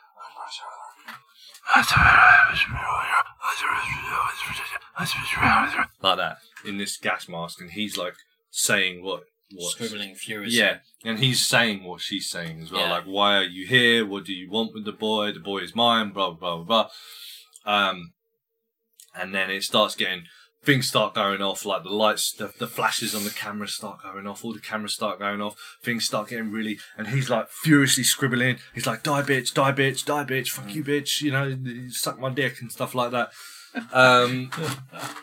Like that in this gas mask, and he's like saying what what Scribbling furiously. yeah, and he's saying what she's saying as well. Yeah. Like, why are you here? What do you want with the boy? The boy is mine. Blah blah blah blah. Um, and then it starts getting things start going off. Like the lights, the, the flashes on the camera start going off. All the cameras start going off. Things start getting really, and he's like furiously scribbling. He's like, "Die bitch, die bitch, die bitch, fuck you bitch," you know, suck my dick and stuff like that. Um,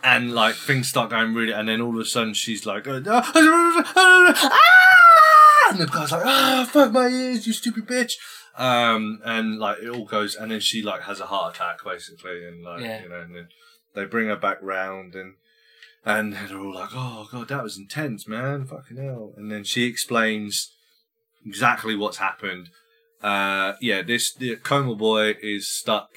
and like things start going really, and then all of a sudden she's like, uh, "Ah!" and the guy's like, "Ah, fuck my ears, you stupid bitch." Um, and like it all goes, and then she like has a heart attack basically, and like Yeah. you know, and then they bring her back round, and and they're all like, "Oh god, that was intense, man, fucking hell." And then she explains exactly what's happened. Uh, yeah, this the coma boy is stuck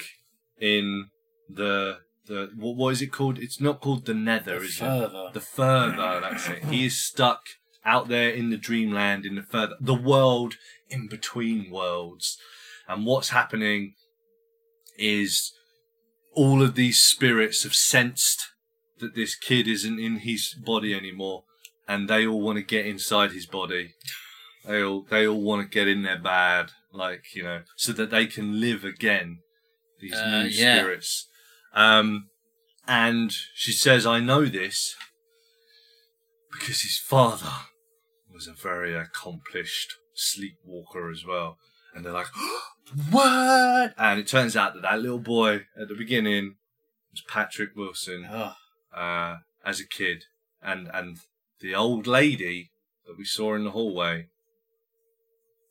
in the the what, what is it called? It's not called the Nether, is it? Further. The further, that's it. He is stuck out there in the dreamland, in the further, the world in between worlds. And what's happening is all of these spirits have sensed that this kid isn't in his body anymore, and they all want to get inside his body. They all they all want to get in there bad, like you know, so that they can live again. These Uh, new yeah. spirits. Um, and she says, "I know this because his father was a very accomplished sleepwalker as well." And they're like, "What?" And it turns out that that little boy at the beginning was Patrick Wilson Oh, uh, as a kid, and and the old lady that we saw in the hallway,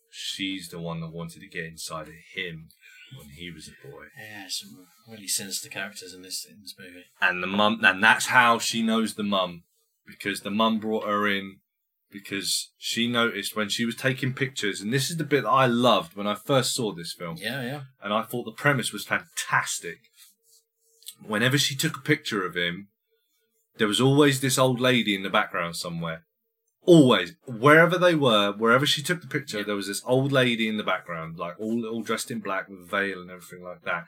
she's the one that wanted to get inside of him when he was a boy. yeah, some really sinister characters in this in this movie. And the mum, and that's how she knows the mum, because the mum brought her in because she noticed when she was taking pictures, and this is the bit that I loved when I first saw this film. Yeah, yeah. and I thought the premise was fantastic. Whenever she took a picture of him, there was always this old lady in the background somewhere. Always, wherever they were, wherever she took the picture, there was this old lady in the background, like all all dressed in black with a veil and everything like that.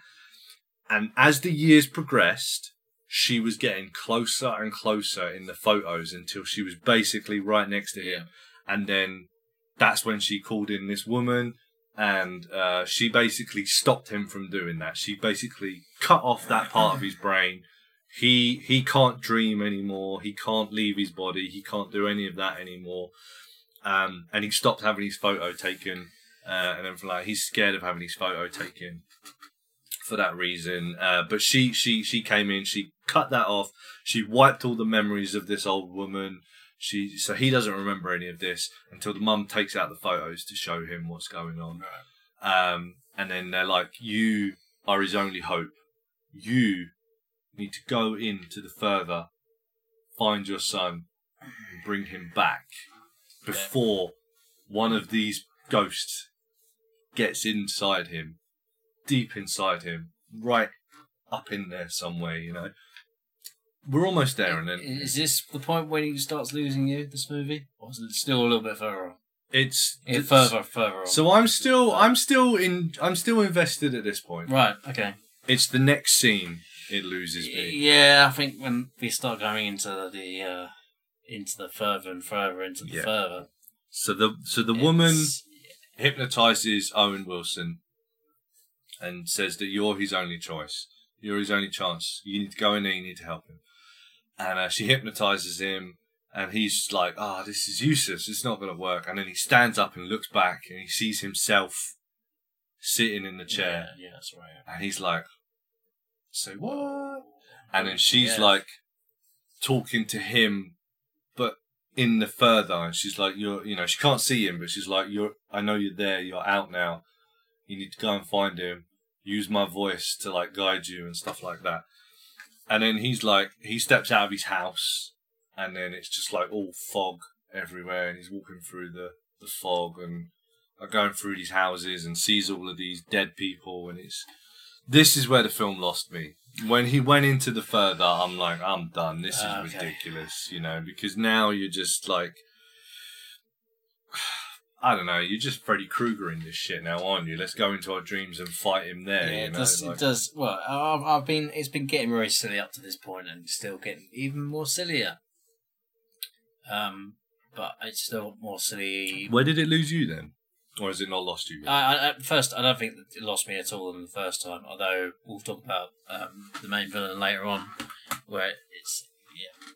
and as the years progressed, she was getting closer and closer in the photos until she was basically right next to him. And then that's when she called in this woman and uh, she basically stopped him from doing that. She basically cut off that part of his brain. He he can't dream anymore. He can't leave his body. He can't do any of that anymore. Um, and he stopped having his photo taken uh, and everything like. He's scared of having his photo taken for that reason. Uh, but she she she came in. She cut that off. She wiped all the memories of this old woman. She so he doesn't remember any of this until the mum takes out the photos to show him what's going on. Um, and then they're like, "You are his only hope. You need to go into the further, find your son, and bring him back before one of these ghosts gets inside him, deep inside him, right up in there somewhere. You know." We're almost there, and then Is this the point when he starts losing you? This movie, or is it still a little bit further? on? it's Yeah, further, further. On. So I'm still, I'm still in, I'm still invested at this point. right, okay. It's the next scene it loses me. Yeah, I think when we start going into the uh, into the further and further into the Yeah. further, So the, so the woman it's- hypnotizes Owen Wilson and says that you're his only choice. You're his only chance. You need to go in there. You need to help him. And uh, she hypnotizes him, and he's like, "Ah, this is useless. It's not going to work." And then he stands up and looks back, and he sees himself sitting in the chair. Yeah, yeah, that's right. And he's like, say what? And then she's Yeah. like talking to him, but in the further, and she's like, you're, you know, she can't see him, but she's like, you're, I know you're there, you're out now. You need to go and find him. Use my voice to like guide you and stuff like that. And then he's like, he steps out of his house, and then it's just like all fog everywhere, and he's walking through the, the fog and like going through these houses and sees all of these dead people, and it's this is where the film lost me. When he went into the further, I'm like, I'm done. This is Ah, okay. ridiculous, you know, because now you're just like, I don't know, you're just Freddy Krueger in this shit now, aren't you? Let's go into our dreams and fight him there. Yeah, you it know, does. like- It does. Well, I've, I've been. It's been getting very silly up to this point, and still getting even more sillier. Um, but it's still more silly. Where did it lose you then, or has it not lost you? Yet? I, I, at first, I don't think it lost me at all in the first time. Although we'll talk about um, the main villain later on, where it's yeah,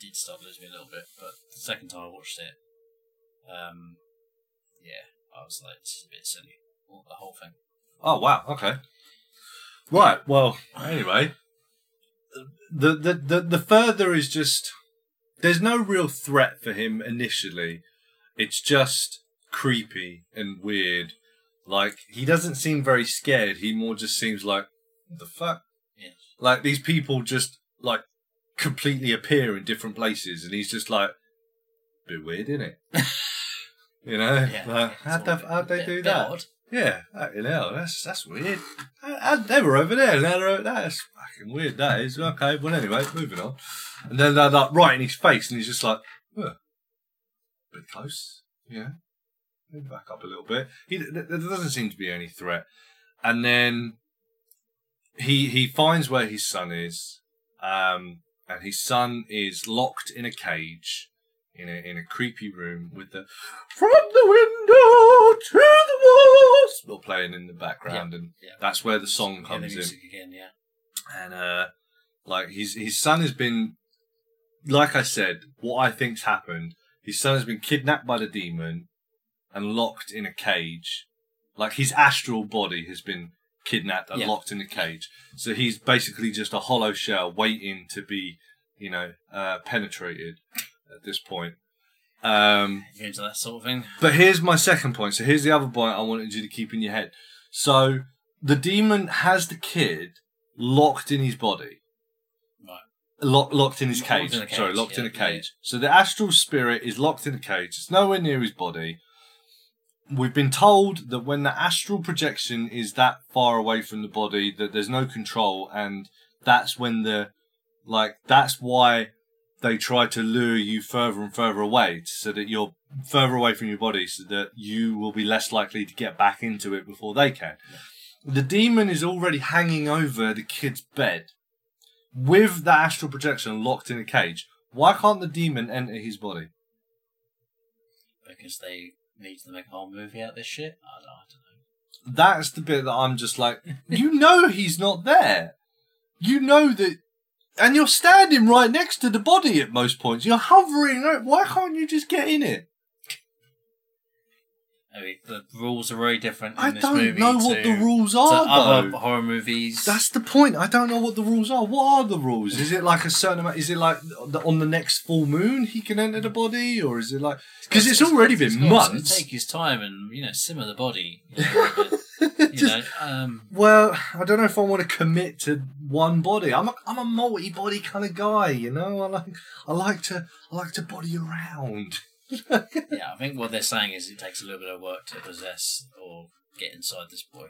did start losing me a little bit. But the second time I watched it, um, yeah, I was like, this is a bit silly. All- The whole thing. Oh wow, okay. Right, well, anyway. The, the the the further is just there's no real threat for him initially. It's just creepy and weird. Like he doesn't seem very scared, he more just seems like the fuck? Yeah. Like these people just like completely appear in different places and he's just like bit weird, isn't it? you know? Yeah. Like, how'd, It's all they, a how'd they bit- do that? odd. Yeah, fucking hell, that's that's weird. Uh, uh, they were over there, now they're over there. That's fucking weird. That is okay. Well, anyway, moving on. And then they're like right in his face, and he's just like, "Huh, bit close, yeah. Maybe back up a little bit. He there doesn't seem to be any threat. And then he he finds where his son is, um, and his son is locked in a cage in a in a creepy room with the from the window to the walls still playing in the background, and yeah. that's where the song Yeah, the comes in again. Yeah. and uh like his his son has been like I said, what I think's happened, his son has been kidnapped by the demon and locked in a cage. Like his astral body has been kidnapped and Yeah. locked in a cage. So he's basically just a hollow shell waiting to be, you know, uh, penetrated at this point. Um You into that sort of thing? but here's my second point. So here's the other point I wanted you to keep in your head. So the demon has the kid locked in his body. Right. Lock, locked in his Locked cage. in cage, Sorry, locked in a cage. So the astral spirit is locked in a cage. It's nowhere near his body. We've been told that when the astral projection is that far away from the body, that there's no control, and that's when the, like, that's why they try to lure you further and further away, so that you're further away from your body, so that you will be less likely to get back into it before they can. the demon is already hanging over the kid's bed with the astral projection locked in a cage. Why can't the demon enter his body? Because they need to make a whole movie out of this shit. I don't, I don't know. That's the bit that I'm just like, you know he's not there. You know that, and you're standing right next to the body at most points. You're hovering. Why can't you just get in it? I mean, the rules are very different I don't know what to, the rules are. to other though. horror movies. That's the point. I don't know what the rules are. What are the rules? Is it like a certain amount? Is it like on the next full moon he can enter the body, or is it like because it's already He's been to months? Take his time and you know simmer the body. You know, but, you know um, Well, I don't know if I want to commit to one body. I'm a I'm a multi-body kind of guy, you know. I like I like to I like to body around. Yeah, I think what they're saying is it takes a little bit of work to possess or get inside this boy.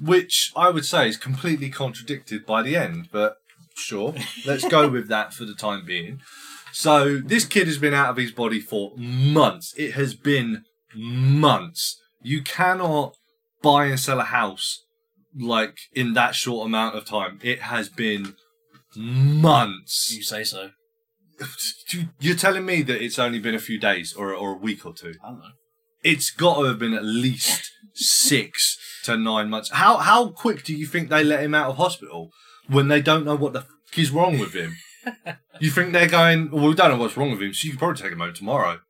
Which I would say is completely contradicted by the end, but sure, let's go with that for the time being. So this kid has been out of his body for months. It has been months. You cannot buy and sell a house like in that short amount of time. It has been months. You say so. You're telling me that it's only been a few days or, or a week or two. I don't know. It's got to have been at least six to nine months. How how quick do you think they let him out of hospital when they don't know what the fuck is wrong with him? you think they're going? Well, we don't know what's wrong with him, so you could probably take him home tomorrow.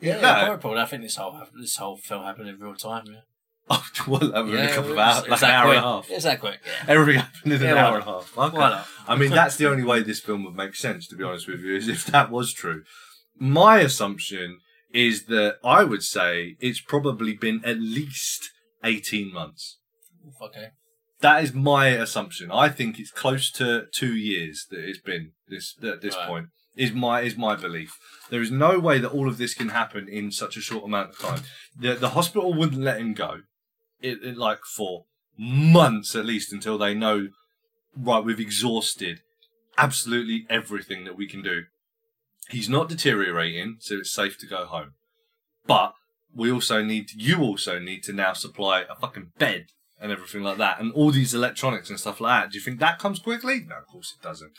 Yeah, No. probably, probably. I think this whole this whole film happened in real time. Yeah, Oh, well, in a couple of hours, like an hour and a half. It's that quick. Yeah. Everything happened in Yeah, an hour and a half. Okay. Why not? I mean, that's the only way this film would make sense, to be honest with you, is if that was true. My assumption is that I would say it's probably been at least 18 months. Okay. That is my assumption. I think it's close to two years that it's been this at this Right. point. Is my is my belief. There is no way that all of this can happen in such a short amount of time. The the hospital wouldn't let him go. It, it like for months at least until they know right we've exhausted absolutely everything that we can do. He's not deteriorating, so it's safe to go home. But we also need you also need to now supply a fucking bed and everything like that, and all these electronics and stuff like that. Do you think that comes quickly? No, of course it doesn't.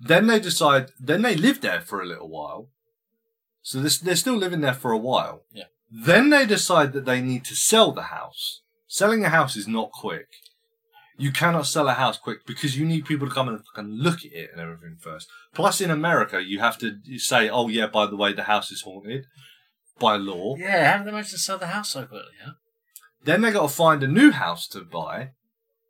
Then they decide. Then they live there for a little while. So they're, they're still living there for a while. Yeah. Then they decide that they need to sell the house. Selling a house is not quick. You cannot sell a house quick because you need people to come and fucking look at it and everything first. Plus, in America, you have to say, "Oh yeah, by the way, the house is haunted." By law, Yeah, how did they manage to sell the house so quickly? Huh? then they got to find a new house to buy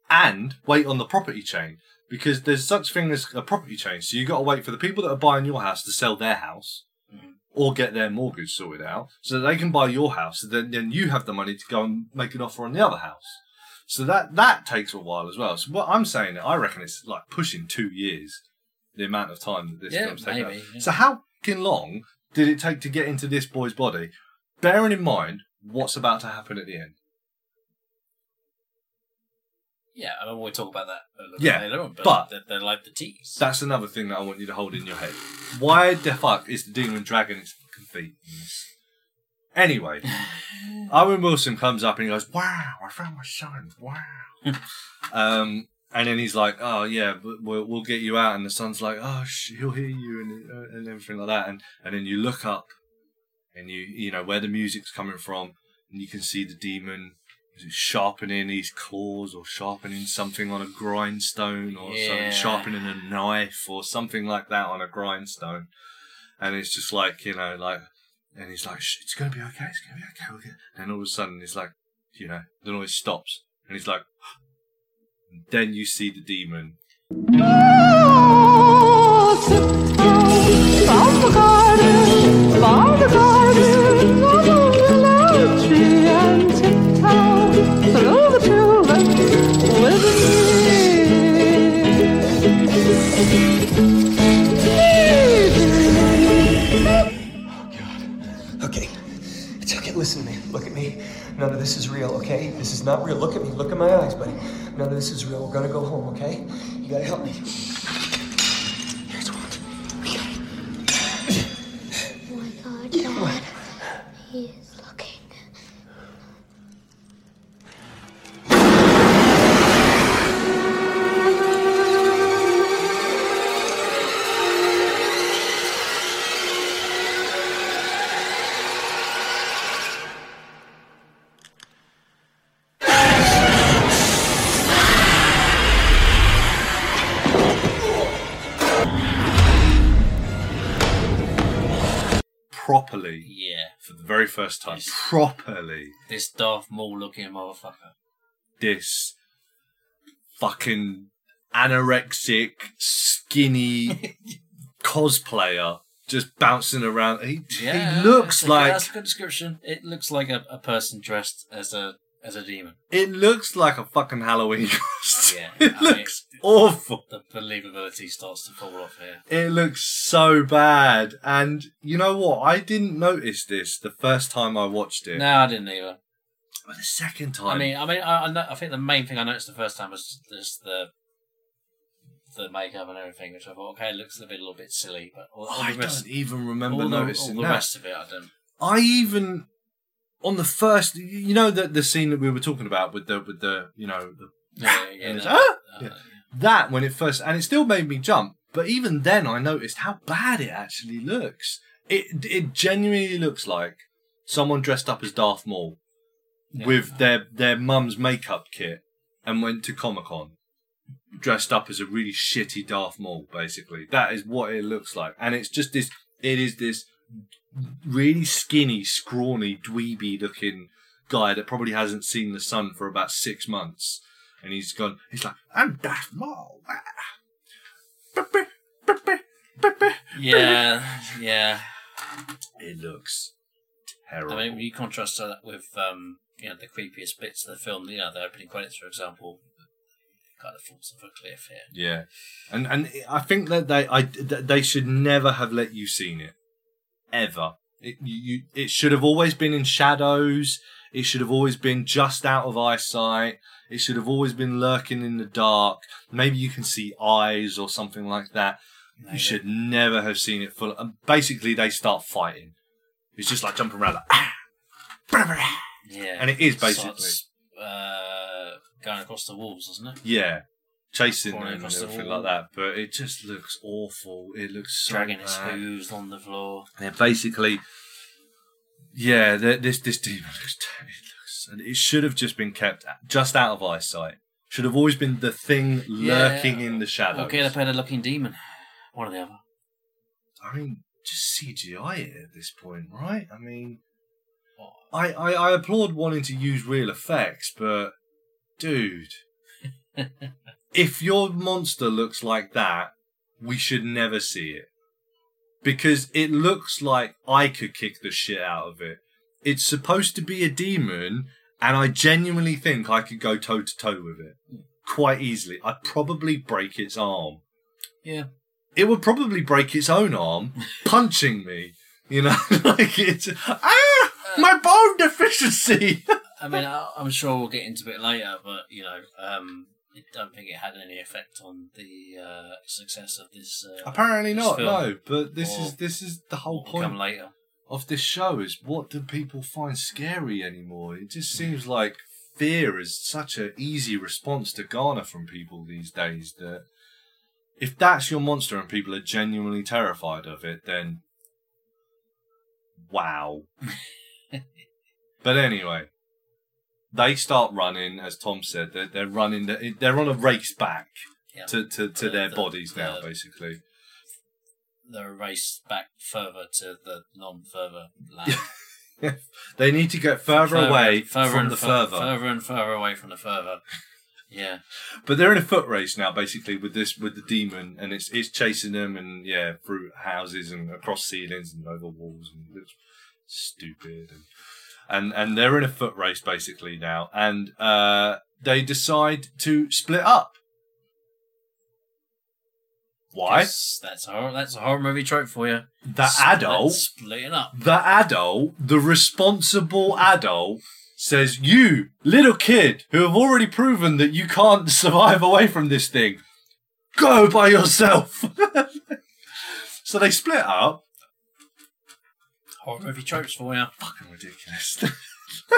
and wait on the property chain because there's such thing as a property chain. So you got to wait for the people that are buying your house to sell their house Mhm. Or get their mortgage sorted out so that they can buy your house. So then, then you have the money to go and make an offer on the other house. So that that takes a while as well. So what I'm saying, I reckon it's like pushing two years, the amount of time that this Yeah, film's taken. maybe, yeah. So how fucking long did it take to get into this boy's body? Bearing in mind what's about to happen at the end. Yeah, I mean, we'll talk about that a little Yeah, bit later on, but, but- they're, they're like the tease. That's another thing that I want you to hold in your head. Why the fuck is the demon dragging its fucking feet? Anyway, Owen Wilson comes up and he goes, "Wow, I found my son! Wow!" um, and then he's like, "Oh yeah, but we'll, we'll get you out." And the son's like, "Oh, sh- he'll hear you," and uh, and everything like that. And and then you look up, and you you know where the music's coming from, and you can see the demon sharpening his claws or sharpening something on a grindstone or Yeah. something, sharpening a knife or something like that on a grindstone. And it's just like, you know, like, and he's like, it's going to be okay, it's going to be okay. We'll get... And all of a sudden, it's like, you know, the noise stops. And he's like, and then you see the demon. Oh, okay. It's okay. Listen to me. Look at me. None of this is real, okay? This is not real. Look at me. Look at my eyes, buddy. None of this is real. We're gonna go home, okay? You gotta help me. Here's what. Oh my god, Dad. He is very first time Yes. properly This Darth Maul looking motherfucker. this fucking anorexic, skinny cosplayer just bouncing around. He, he looks that's a- like that's a good description. It looks like a, a person dressed as a as a demon. it looks like a fucking Halloween costume. Yeah, it I mean- looks awful. The believability starts to fall off here. It looks so bad. And you know what? I didn't notice this the first time I watched it. No, I didn't either. But the second time, I mean, I mean, I, I, know, I think the main thing I noticed the first time was just the the makeup and everything, which I thought, okay, it looks a bit, a little bit silly, but all, all I rest, don't even remember all the, all noticing the rest of it, I don't. I even on the first, you know, the the scene that we were talking about with the with the you know the Yeah, yeah, And that- "Ah!" Yeah. that when it first and it still made me jump but even then i noticed how bad it actually looks. It it genuinely looks like someone dressed up as darth maul with their their mum's makeup kit and went to comic-con dressed up as a really shitty darth maul basically. That is what it looks like. And it's just this it is this really skinny scrawny dweeby looking guy that probably hasn't seen the sun for about six months and he's gone. He's like, I'm Darth Maul. Yeah, yeah. It looks terrible. I mean, you contrast that with um, you know, the creepiest bits of the film, you know, the opening credits, for example, kind of falls off a cliff here. yeah, and and I think that they I they should never have let you seen it ever. It you it should have always been in shadows. It should have always been just out of eyesight. It should have always been lurking in the dark. Maybe you can see eyes or something like that. Maybe. You should never have seen it full. And basically, they start fighting. It's just like jumping around like, ah. Yeah, And it is Starts, uh, going across the walls, doesn't it? yeah, chasing them and across the everything like that. But it just looks awful. It looks so Dragging its hooves on the floor. Yeah, basically, yeah, this this demon looks. It and it should have just been kept just out of eyesight. Should have always been the thing lurking Yeah. in the shadows. Or get a better looking demon. One or the other. I mean, just CGI it at this point, right? I mean. I, I, I applaud wanting to use real effects, but dude, if your monster looks like that, we should never see it. Because it looks like I could kick the shit out of it. It's supposed to be a demon, and I genuinely think I could go toe to toe with it quite easily. I'd probably break its arm Yeah. it would probably break its own arm punching me. You know, like it's ah, my bone deficiency. I mean, I, I'm sure we'll get into it later, but you know, um, I don't think it had any effect on the uh, success of this. Uh, Apparently this not. No, but this Or- is this is the whole point. come later. Of this show is what do people find scary anymore? It just seems like fear is such an easy response to garner from people these days that if that's your monster and people are genuinely terrified of it, then wow. but anyway, they start running, as Tom said. They're, they're running. They're, on a race back Yeah. to, to, to The- their the- bodies now, the- basically. They're raced back further to the non-further land. They need to get further, away from and the fur- further. further and further away from the further. Yeah, But they're in a foot race now, basically, with this with the demon, and it's it's chasing them, and yeah, through houses and across ceilings and over walls, and it's stupid, and and and they're in a foot race basically now, and uh, they decide to split up. Why? That's, horror, that's a horror movie trope for you. The Split- adult, splitting up. the adult, the responsible adult says, "You little kid who have already proven that you can't survive away from this thing, go by yourself." so they split up. Horror movie tropes for you. Fucking ridiculous.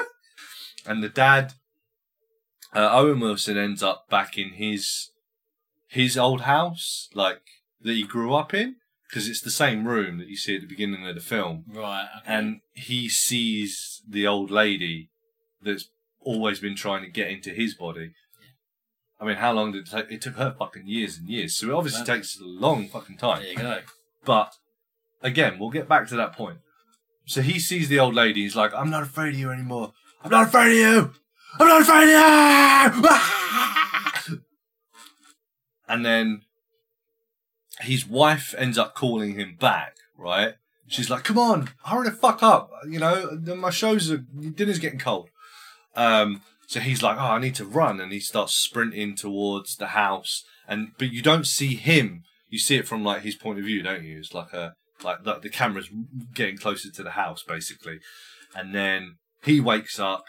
and the dad, uh, Owen Wilson, ends up back in his his old house, like that he grew up in, because it's the same room that you see at the beginning of the film. Right. Okay. and he sees the old lady that's always been trying to get into his body. I mean, how long did it take? It took her fucking years and years. So it obviously takes a long fucking time. there you go. But again, we'll get back to that point. so he sees the old lady. He's like, "I'm not afraid of you anymore. I'm not afraid of you. I'm not afraid of you." and then his wife ends up calling him back. Right? She's like, "Come on, hurry the fuck up. You know, my shows are dinner's getting cold." Um, so he's like, "Oh, I need to run," and he starts sprinting towards the house. And but you don't see him. You see it from like his point of view, don't you? It's like a like the, the camera's getting closer to the house, basically. And then he wakes up,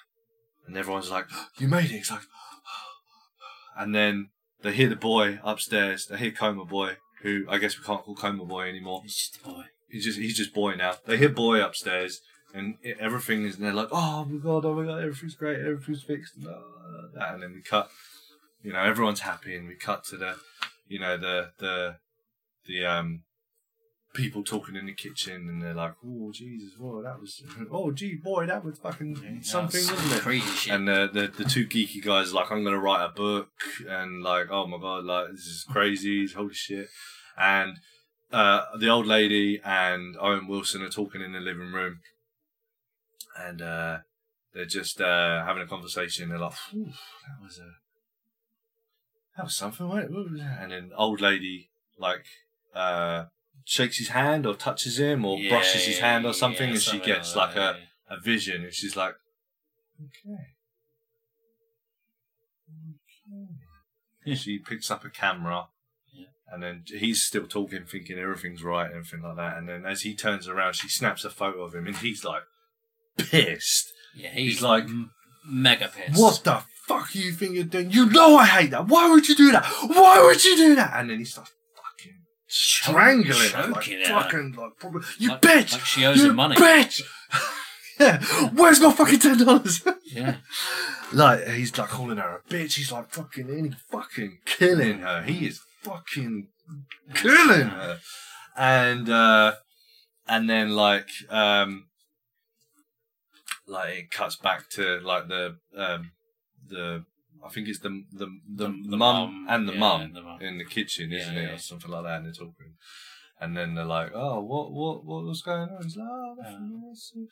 and everyone's like, "You made it." He's like, and then they hear the boy upstairs. They hear Coma Boy, who I guess we can't call Coma Boy anymore. He's just a boy. He's just he's just boy now. They hear boy upstairs, and it, everything is. And they're like, "Oh my god, oh my god, everything's great, everything's fixed." And, uh, that, and then we cut. You know, everyone's happy, and we cut to the, you know, the the the um people talking in the kitchen, and they're like, "Oh Jesus, whoa, that was oh gee boy, that was fucking something, That's wasn't it?" Crazy shit. And the, the the two geeky guys are like, I'm gonna write a book, and like, oh my god, like this is crazy, holy shit. And uh, the old lady and Owen Wilson are talking in the living room, and uh, they're just uh, having a conversation. They're like, "Phew, that was a that was something, wasn't it? What was that?" And then old lady like uh, shakes his hand or touches him or Yeah, brushes his hand or yeah, something, and she gets like a a vision, and she's like, okay. okay. she picks up a camera, Yeah. and then he's still talking, thinking everything's right, and everything like that. And then as he turns around, she snaps a photo of him, and he's like pissed. Yeah, he's, He's like, m- mega pissed. What the fuck you think you're doing? You know I hate that. Why would you do that? Why would you do that? And then he starts strangling her, like, choking her. fucking like, probably, you Like- bitch, like she owes you him money. bitch. yeah, where's my fucking ten dollars? Yeah. like he's like calling her a bitch. He's like fucking, and he's fucking killing her. He is fucking killing her. And uh, and then like um, like it cuts back to like the um the I think it's the the the, The- the mum and the yeah, mum in the kitchen, isn't Yeah, it, yeah. or something like that? And they're talking, and then they're like, "Oh, what what what was going on?" He's like, "Oh, nothing,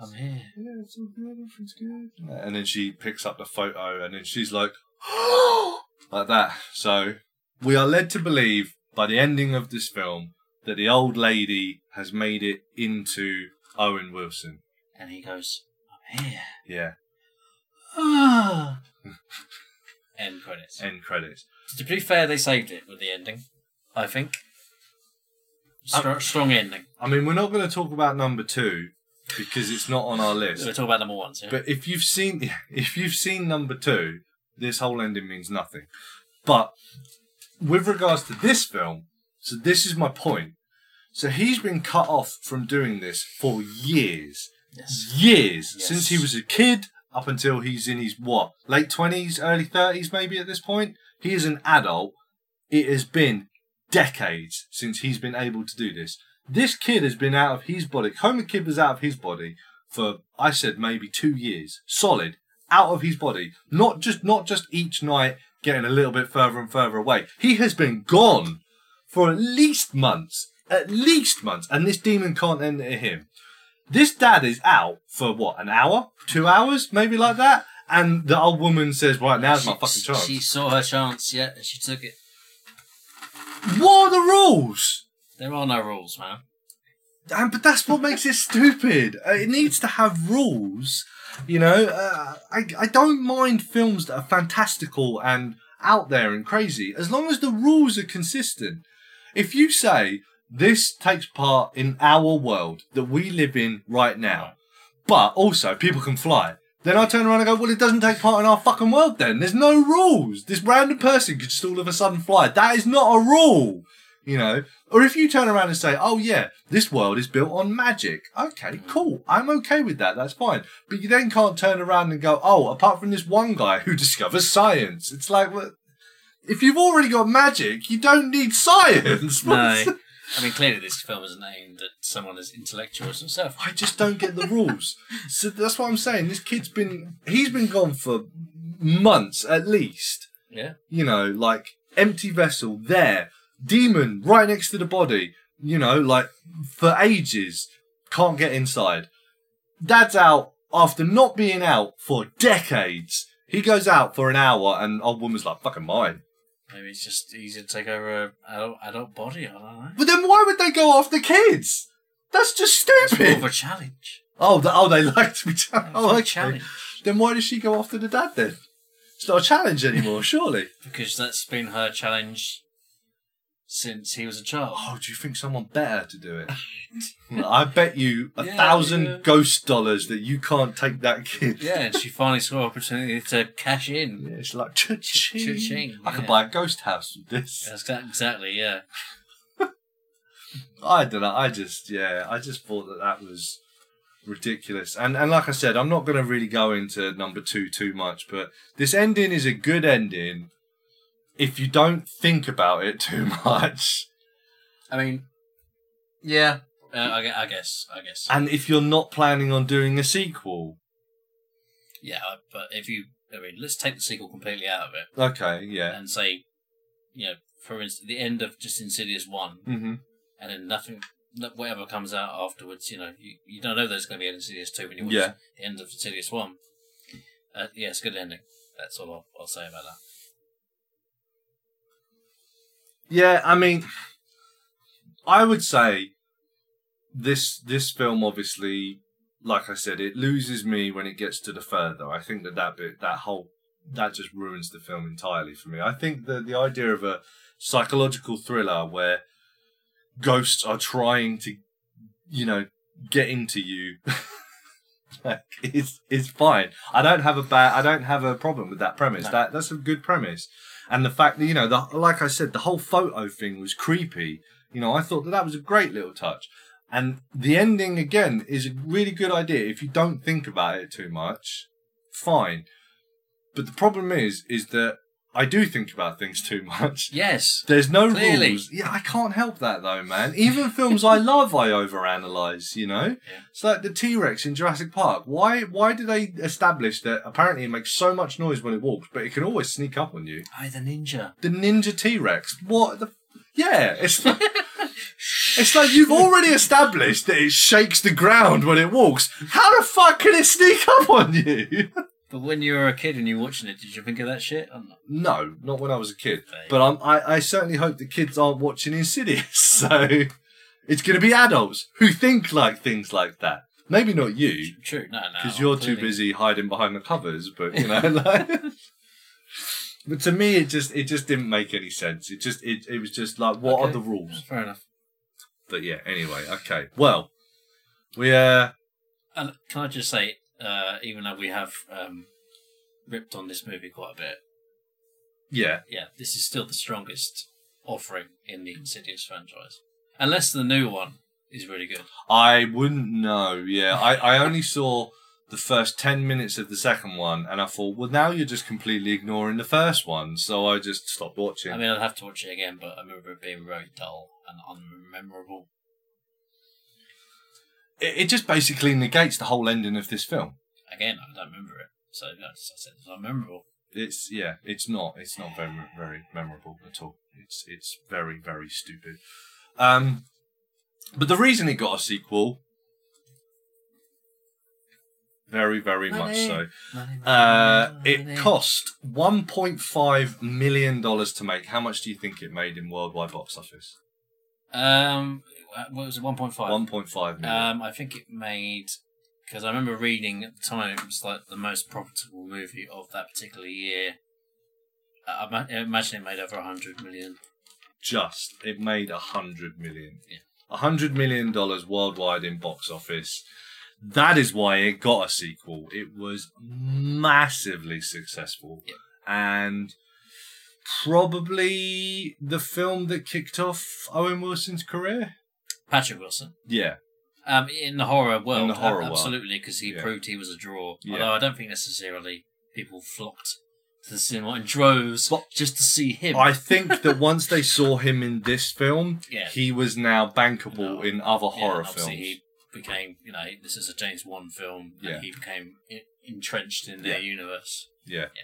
I'm here. yeah, it's all good, everything's good." And then she picks up the photo, and then she's like, like that. So we are led to believe by the ending of this film that the old lady has made it into Owen Wilson. And he goes, I'm here. Yeah. Ah. End credits. End credits. To be fair, they saved it with the ending. I think. Str- Um, strong ending. I mean, we're not going to talk about number two because it's not on our list. We'll talk about them all once. Yeah? But if you've seen if you've seen number two, this whole ending means nothing. But with regards to this film, so this is my point. So he's been cut off from doing this for years. yes. Years. Yes. Since he was a kid up until he's in his what? Late twenties, early thirties maybe at this point. He is an adult. It has been decades since he's been able to do this. This kid has been out of his body. Homer Kid was out of his body for I said maybe two years, solid, out of his body. Not just not just each night getting a little bit further and further away. He has been gone for at least months, at least months, and this demon can't enter him. This dad is out for what an hour, two hours, maybe like that, and the old woman says, "Right now's my fucking chance." She saw her chance, yeah, and she took it. What are the rules? There are no rules, man. And, but that's what makes it stupid. Uh, It needs to have rules. You know, uh, I, I don't mind films that are fantastical and out there and crazy as long as the rules are consistent. If you say this takes part in our world that we live in right now, but also people can fly, then I turn around and go, well, it doesn't take part in our fucking world then. There's no rules. This random person could just all of a sudden fly. That is not a rule. You know, or if you turn around and say, "Oh yeah, this world is built on magic," okay, cool, I'm okay with that. That's fine. But you then can't turn around and go, "Oh, apart from this one guy who discovers science," it's like, well, if you've already got magic, you don't need science. No. I mean, clearly this film isn't aimed at someone as intellectual as himself. I just don't get the rules. so that's what I'm saying. This kid's been he's been gone for months at least. Yeah. You know, like empty vessel there, demon right next to the body. You know, like for ages. can't get inside. Dad's out after not being out for decades. He goes out for an hour, and old woman's like, "Fucking mine." Maybe it's just easier to take over an adult, body. I don't know. But then why would they go after kids? That's just It's more of stupid. a challenge. Oh, the, oh, they like to be. Ch- It's oh, a okay. challenge Then why does she go after the dad then? It's not a challenge anymore, surely. because that's been her challenge since he was a child. Oh, do you think someone better to do it? I bet you a Yeah, thousand yeah. ghost dollars that you can't take that kid. Yeah, and she finally saw an opportunity to cash in. Yeah, it's like cha-ching. Cha-ching, I could buy a ghost house with this. That's exactly, yeah. I don't know. I just, yeah, I just thought that that was ridiculous. And and like I said, I'm not going to really go into number two too much, but this ending is a good ending if you don't think about it too much, I mean, yeah, uh, I, gue- I guess, I guess. and if you're not planning on doing a sequel. yeah, but if you, I mean, let's take the sequel completely out of it Okay, yeah. and say, you know, for instance, the end of just Insidious 1, Mm-hmm. and then nothing, whatever comes out afterwards, you know, you, you don't know there's going to be an Insidious 2 when you watch Yeah. the end of Insidious 1. Uh, yeah, it's a good ending. That's all I'll, I'll say about that. Yeah, I mean, I would say this this film obviously, like I said, it loses me when it gets to the further. I think that that bit, that whole, that just ruins the film entirely for me. I think that the idea of a psychological thriller where ghosts are trying to, you know, get into you. like, is is fine. I don't have a bad. I don't have a problem with that premise. No. That that's a good premise and the fact that you know the like I said the whole photo thing was creepy. You know, I thought that that was a great little touch, and the ending again is a really good idea if you don't think about it too much. Fine, but the problem is is that I do think about things too much. Yes. There's no Clearly. rules. Yeah, I can't help that though, man. Even films I love, I overanalyze. You know, Yeah. it's like the T Rex in Jurassic Park. Why? Why do they establish that? Apparently, it makes so much noise when it walks, but it can always sneak up on you. I, the ninja. The Ninja T Rex. What the? Yeah, it's like, it's like you've already established that it shakes the ground when it walks. How the fuck can it sneak up on you? But when you were a kid and you were watching it, did you think of that shit? Not- No, not when I was a kid. But I'm, I, I certainly hope the kids aren't watching Insidious. So it's going to be adults who think like things like that. Maybe not you, True, no, no. because you're too busy hiding behind the covers. But you know, like, but to me, it just it just didn't make any sense. It just it, it was just like, what are the rules? Fair enough. But yeah, anyway, okay. Well, we uh And can I just say, uh, even though we have um, ripped on this movie quite a bit, yeah. yeah, this is still the strongest offering in the Insidious franchise. Unless the new one is really good. I wouldn't know. Yeah, I, I only saw the first 10 minutes of the second one and I thought, well, now you're just completely ignoring the first one. So I just stopped watching. I mean, I'd have to watch it again, but I remember it being very dull and unmemorable. It, it just basically negates the whole ending of this film. Again, I don't remember it. So that's, I said it's unmemorable. It's, yeah, it's not, it's not very, very memorable at all. It's, it's very, very stupid. Um, but the reason it got a sequel, very, very much so. Money, money, Uh, money. it cost 1.5 million dollars to make. How much do you think it made in worldwide box office? Um, what was it? One point five. 1.5 million. Um, I think it made because I remember reading at the time it was like the most profitable movie of that particular year. Uh, I imagine it made over a hundred million. Just it made a hundred million. Yeah. A hundred million dollars worldwide in box office. That is why it got a sequel. It was massively successful, Yep. and probably the film that kicked off Owen Wilson's career. Patrick Wilson. Yeah, Um, in the horror world, In the horror ab- absolutely, because he Yeah. proved he was a draw. Yeah. Although I don't think necessarily people flocked to the cinema in droves But- just to see him. I think that once they saw him in this film, Yeah. he was now bankable No. in other horror films. He became, you know, this is a James Wan film, and Yeah. he became entrenched in their universe. Yeah. Yeah.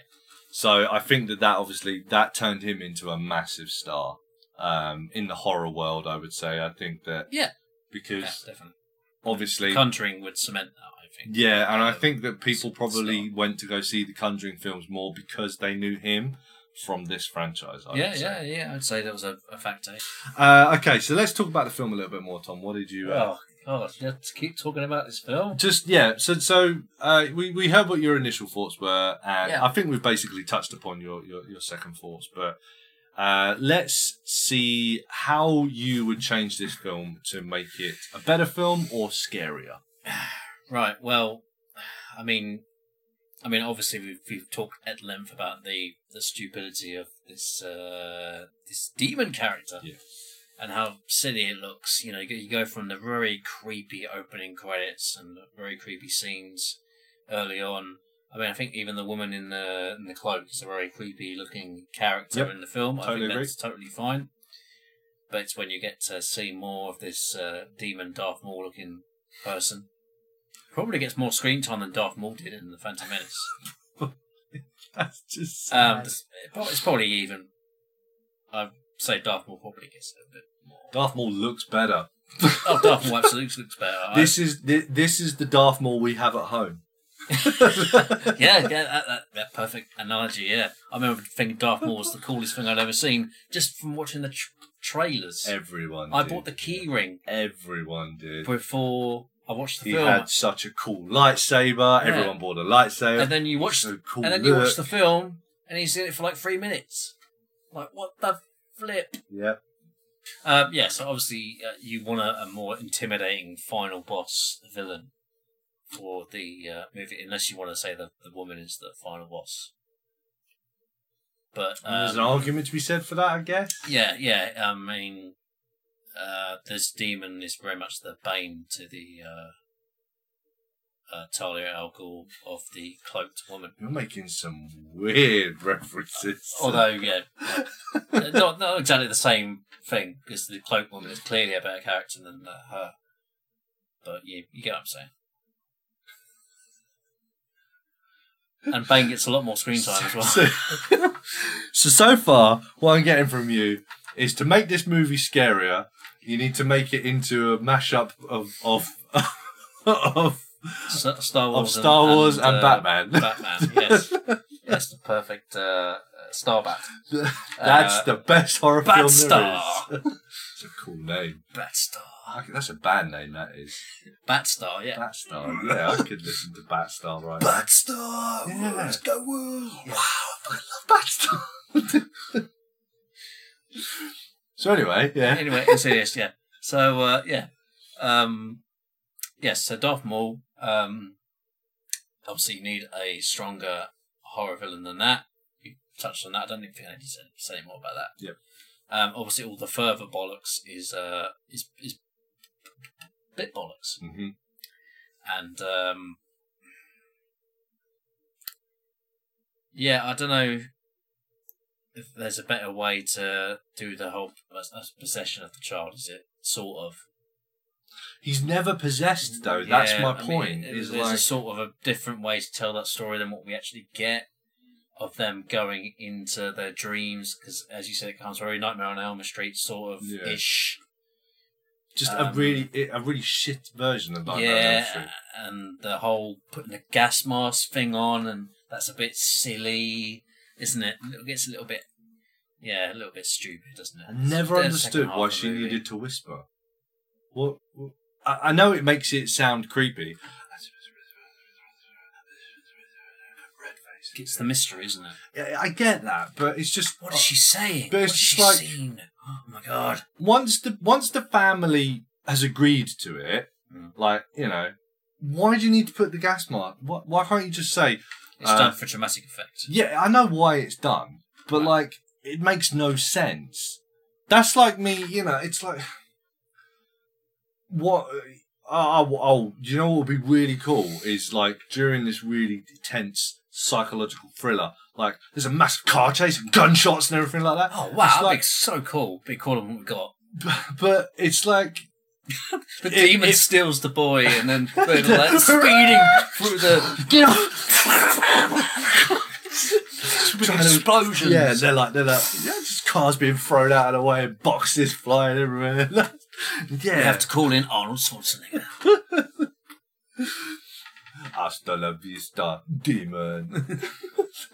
So I think that that obviously that turned him into a massive star um, in the horror world. I would say. I think that Yeah. because Yeah, definitely. obviously, Conjuring would cement that. I think. yeah, and I Uh, think that people probably went to go see the Conjuring films more because they knew him from this franchise. I yeah, would say. yeah, yeah. I'd say that was a, a factor. Uh, okay, so let's talk about the film a little bit more, Tom. What did you? Uh, Oh God, let's keep talking about this film. Just yeah, so so uh, we we heard what your initial thoughts were, and Yeah. I think we've basically touched upon your your, your second thoughts. But uh, let's see how you would change this film to make it a better film or scarier. Right. Well, I mean, I mean, obviously we've we've talked at length about the the stupidity of this uh, this demon character. Yeah. And how silly it looks. You know, you go, you go from the very creepy opening credits and the very creepy scenes early on. I mean, I think even the woman in the in the cloak is a very creepy looking character Yep. in the film. I think agree. that's totally fine. But it's when you get to see more of this uh, demon Darth Maul looking person. Probably gets more screen time than Darth Maul did in the Phantom Menace. That's just Um, it's probably even. I'd say Darth Maul probably gets a bit more. Darth Maul looks better. Oh, Darth Maul absolutely looks better. I- This is thi- this is the Darth Maul we have at home. yeah, yeah, that, that, that perfect analogy. Yeah, I remember thinking Darth Maul was the coolest thing I'd ever seen just from watching the tr- trailers. Everyone. I did. bought the key ring Everyone did. before I watched the He film, He had such a cool lightsaber. Yeah. Everyone bought a lightsaber. and then you watched, So cool and then you watch the film, and he's in it for like three minutes. Like what the flip? Yep. Um, yeah, so obviously uh, you want a, a more intimidating final boss villain for the uh, movie, unless you want to say that the woman is the final boss. But There's an um, argument to be said for that, I guess. yeah, yeah, I mean, uh, this demon is very much the bane to the uh, uh, Talia al Ghul of the cloaked woman. You're making some weird references. Although, yeah, not not exactly the same thing because the cloak woman is clearly a better character than uh, her. But you you get what I'm saying. And Bane gets a lot more screen time as well. So, so so far, what I'm getting from you is to make this movie scarier. You need to make it into a mashup of of of, S- Star Wars, of Star Wars and, uh, Batman. Batman, yes, yes, the perfect uh, Star Bat. That's Uh, the best horror film there Batstar. is. It's a cool name. Batstar. That's a band name. That is Batstar, yeah. Batstar. Yeah, I could listen to Batstar right now. Batstar. Yeah. Let's go woo. Wow, I love Batstar. so anyway, yeah. anyway, in serious, yeah. So uh, yeah, um, yes. So Darth Maul. Um, obviously, you need a stronger horror villain than that. You touched on that. I don't think I need to say, say more about that. Yep. Um, obviously, all the further bollocks is uh is is bit bollocks, hmm and um, yeah, I don't know if there's a better way to do the whole uh, possession of the child. Is it sort of? He's never possessed though. That's Yeah, my I mean, point. is there's like a sort of a different way to tell that story than what we actually get of them going into their dreams. Because as you said, it comes very Nightmare on Elm Street sort of Yeah. ish. just a um, really a really shit version of that. yeah, and the whole putting the gas mask thing on, and that's a bit silly, isn't it? It gets a little bit, yeah, a little bit stupid, doesn't it? I never There's understood why she needed to whisper. What? what- I, I know it makes it sound creepy. It's the mystery, isn't it? Yeah, I get that, but it's just What is she saying? But What it's has she like- seen? Oh my god! once the once the family has agreed to it, Mm. like you know, why do you need to put the gas mark? Why, why can't you just say, It's Uh, done for dramatic effect. yeah, I know why it's done, but Right. like it makes no sense. That's like me, you know. It's like what. Oh, oh, oh, you know what would be really cool is like during this really tense psychological thriller, like there's a massive car chase and gunshots and everything like that. Oh wow, It's that'd like- be so cool. Be cooler than what we got. but it's like The It- demon it- steals the boy, and then they're like speeding through the get off. explosions. Yeah, they're like they're like yeah, just cars being thrown out of the way and boxes flying everywhere. yeah, You have to call in Arnold Schwarzenegger. Hasta la vista, demon.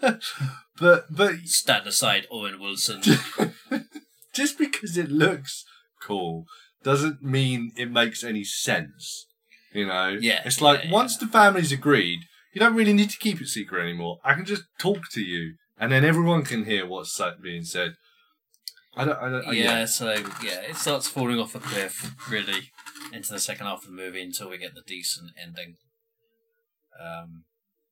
but but Stand aside, Owen Wilson. just because it looks cool doesn't mean it makes any sense. You know? Yeah, It's like yeah, once the family's agreed, you don't really need to keep it secret anymore. I can just talk to you and then everyone can hear what's being said. I don't, I don't, uh, yeah, so yeah, it starts falling off a cliff really into the second half of the movie until we get the decent ending. Um,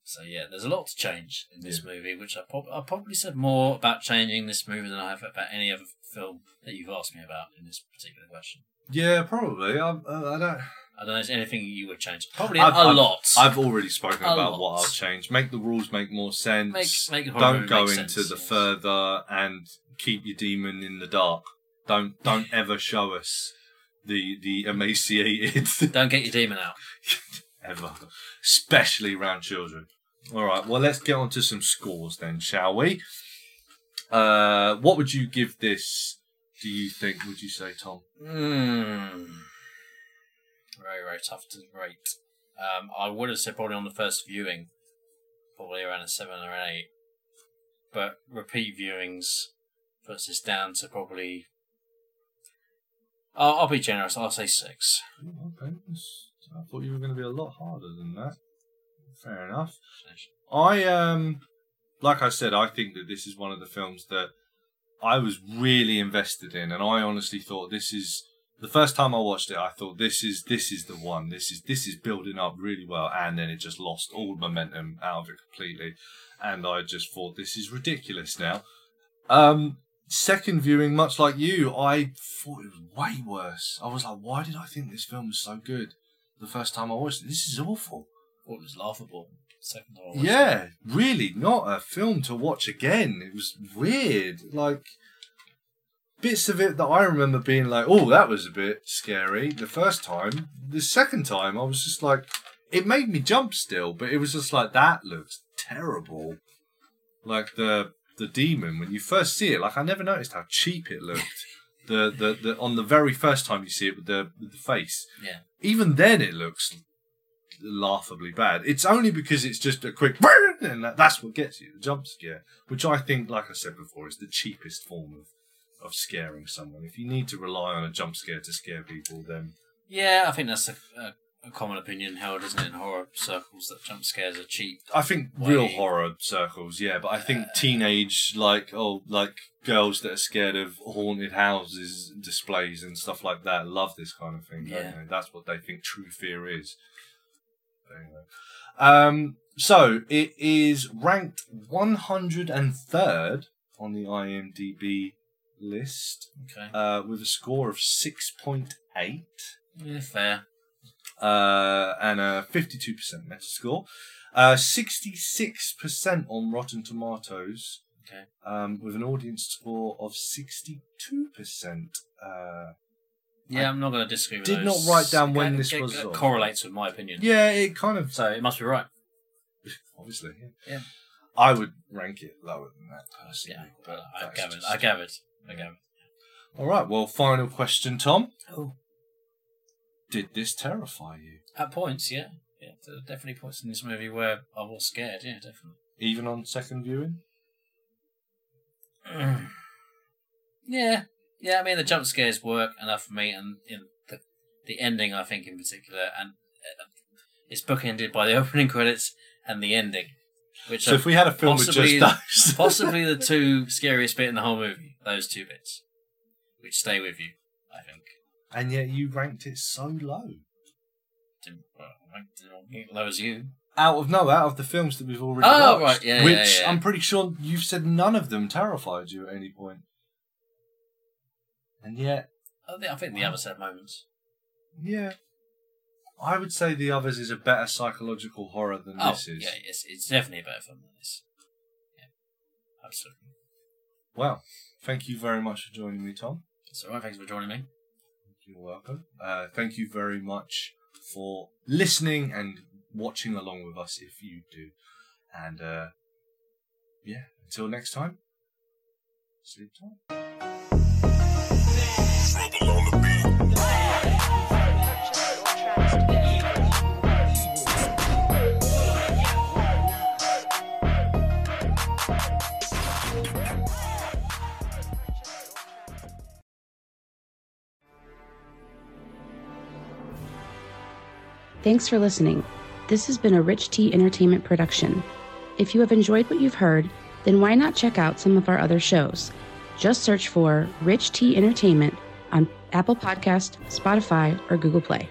so yeah, there's a lot to change in this movie, which I, prob- I probably said more about changing this movie than I have about any other film that you've asked me about in this particular question. Yeah, probably. I, I, I don't. I don't know, is anything you would change? Probably I've- a I've- lot. I've already spoken A about lot. what I'll change. Make the rules make more sense. Make- make don't go into sense, the yes. further and keep your demon in the dark. Don't don't ever show us the the emaciated Don't get your demon out. ever, especially around children. All right, well let's get on to some scores then, shall we? Uh, what would you give this? Do you think? Would you say, Tom? Hmm. Very, very tough to rate. Um, I would have said probably on the first viewing, probably around a seven or an eight. But repeat viewings puts this down to probably. I'll, I'll be generous. I'll say six. Okay, that's- I thought you were going to be a lot harder than that. Fair enough. I um, like I said, I think that this is one of the films that I was really invested in, and I honestly thought this is the first time I watched it. I thought this is this is the one. This is this is building up really well, and then it just lost all momentum out of it completely, and I just thought this is ridiculous now. Um, second viewing, much like you, I thought it was way worse. I was like, why did I think this film was so good the first time I watched it? This is awful. thought it was laughable. Second time I watched Yeah, really, not a film to watch again. It was weird. Like bits of it that I remember being like, "Oh, that was a bit scary." The first time, the second time, I was just like, it made me jump still, but it was just like that looks terrible. Like the the demon when you first see it, like I never noticed how cheap it looked. The, the the on the very first time you see it with the with the face. Yeah. Even then, it looks laughably bad. It's only because it's just a quick and that's what gets you the jump scare, which I think, like I said before, is the cheapest form of of scaring someone. If you need to rely on a jump scare to scare people, then Yeah, I think that's a, a, a common opinion held, isn't it, in horror circles that jump scares are cheap. I think real horror circles, yeah. But I think Uh, teenage, like oh, like girls that are scared of haunted houses displays and stuff like that, love this kind of thing. don't Yeah. they? that's what they think true fear is. Anyway. Um, so it is ranked 103rd on the IMDb list Okay. uh, with a score of 6.8 Yeah, fair. Uh, and a 52% Metascore. Uh, 66% on Rotten Tomatoes. Okay. Um, with an audience score of 62%. Uh, Yeah, I'm not going to disagree with did those. not write down when It- this it- was it on. correlates with my opinion. yeah, it kind of, So it must be right. obviously. Yeah. Yeah. I would rank it lower than that personally. Yeah, but I That's gathered. just- I gathered. I gathered. All right, well, final question, Tom. Oh. Did this terrify you? At points, yeah. Yeah, there are definitely points in this movie where I was scared. Yeah, definitely. Even on second viewing? yeah, yeah. I mean, the jump scares work enough for me, and in the the ending, I think in particular, and uh, it's bookended by the opening credits and the ending, which So are if we had a film with just those. possibly the two scariest bit in the whole movie. Those two bits, which stay with you. I think. And yet you ranked it so low. Didn't, well, I didn't low as you. Out of no, out of the films that we've already Oh, watched, right, yeah, which yeah, yeah. I'm pretty sure you've said none of them terrified you at any point. And yet, I think, I think the others had moments. yeah, I would say the others is a better psychological horror than Oh, this is. yeah, it's, it's definitely a better film than this. Yeah, absolutely. Well, thank you very much for joining me, Tom. It's all right. Thanks for joining me. You're welcome. Uh, thank you very much for listening and watching along with us if you do. And uh, yeah, until next time, sleep tight. Thanks for listening. This has been a Rich T Entertainment production. If you have enjoyed what you've heard, then why not check out some of our other shows? Just search for Rich T Entertainment on Apple Podcast, Spotify, or Google Play.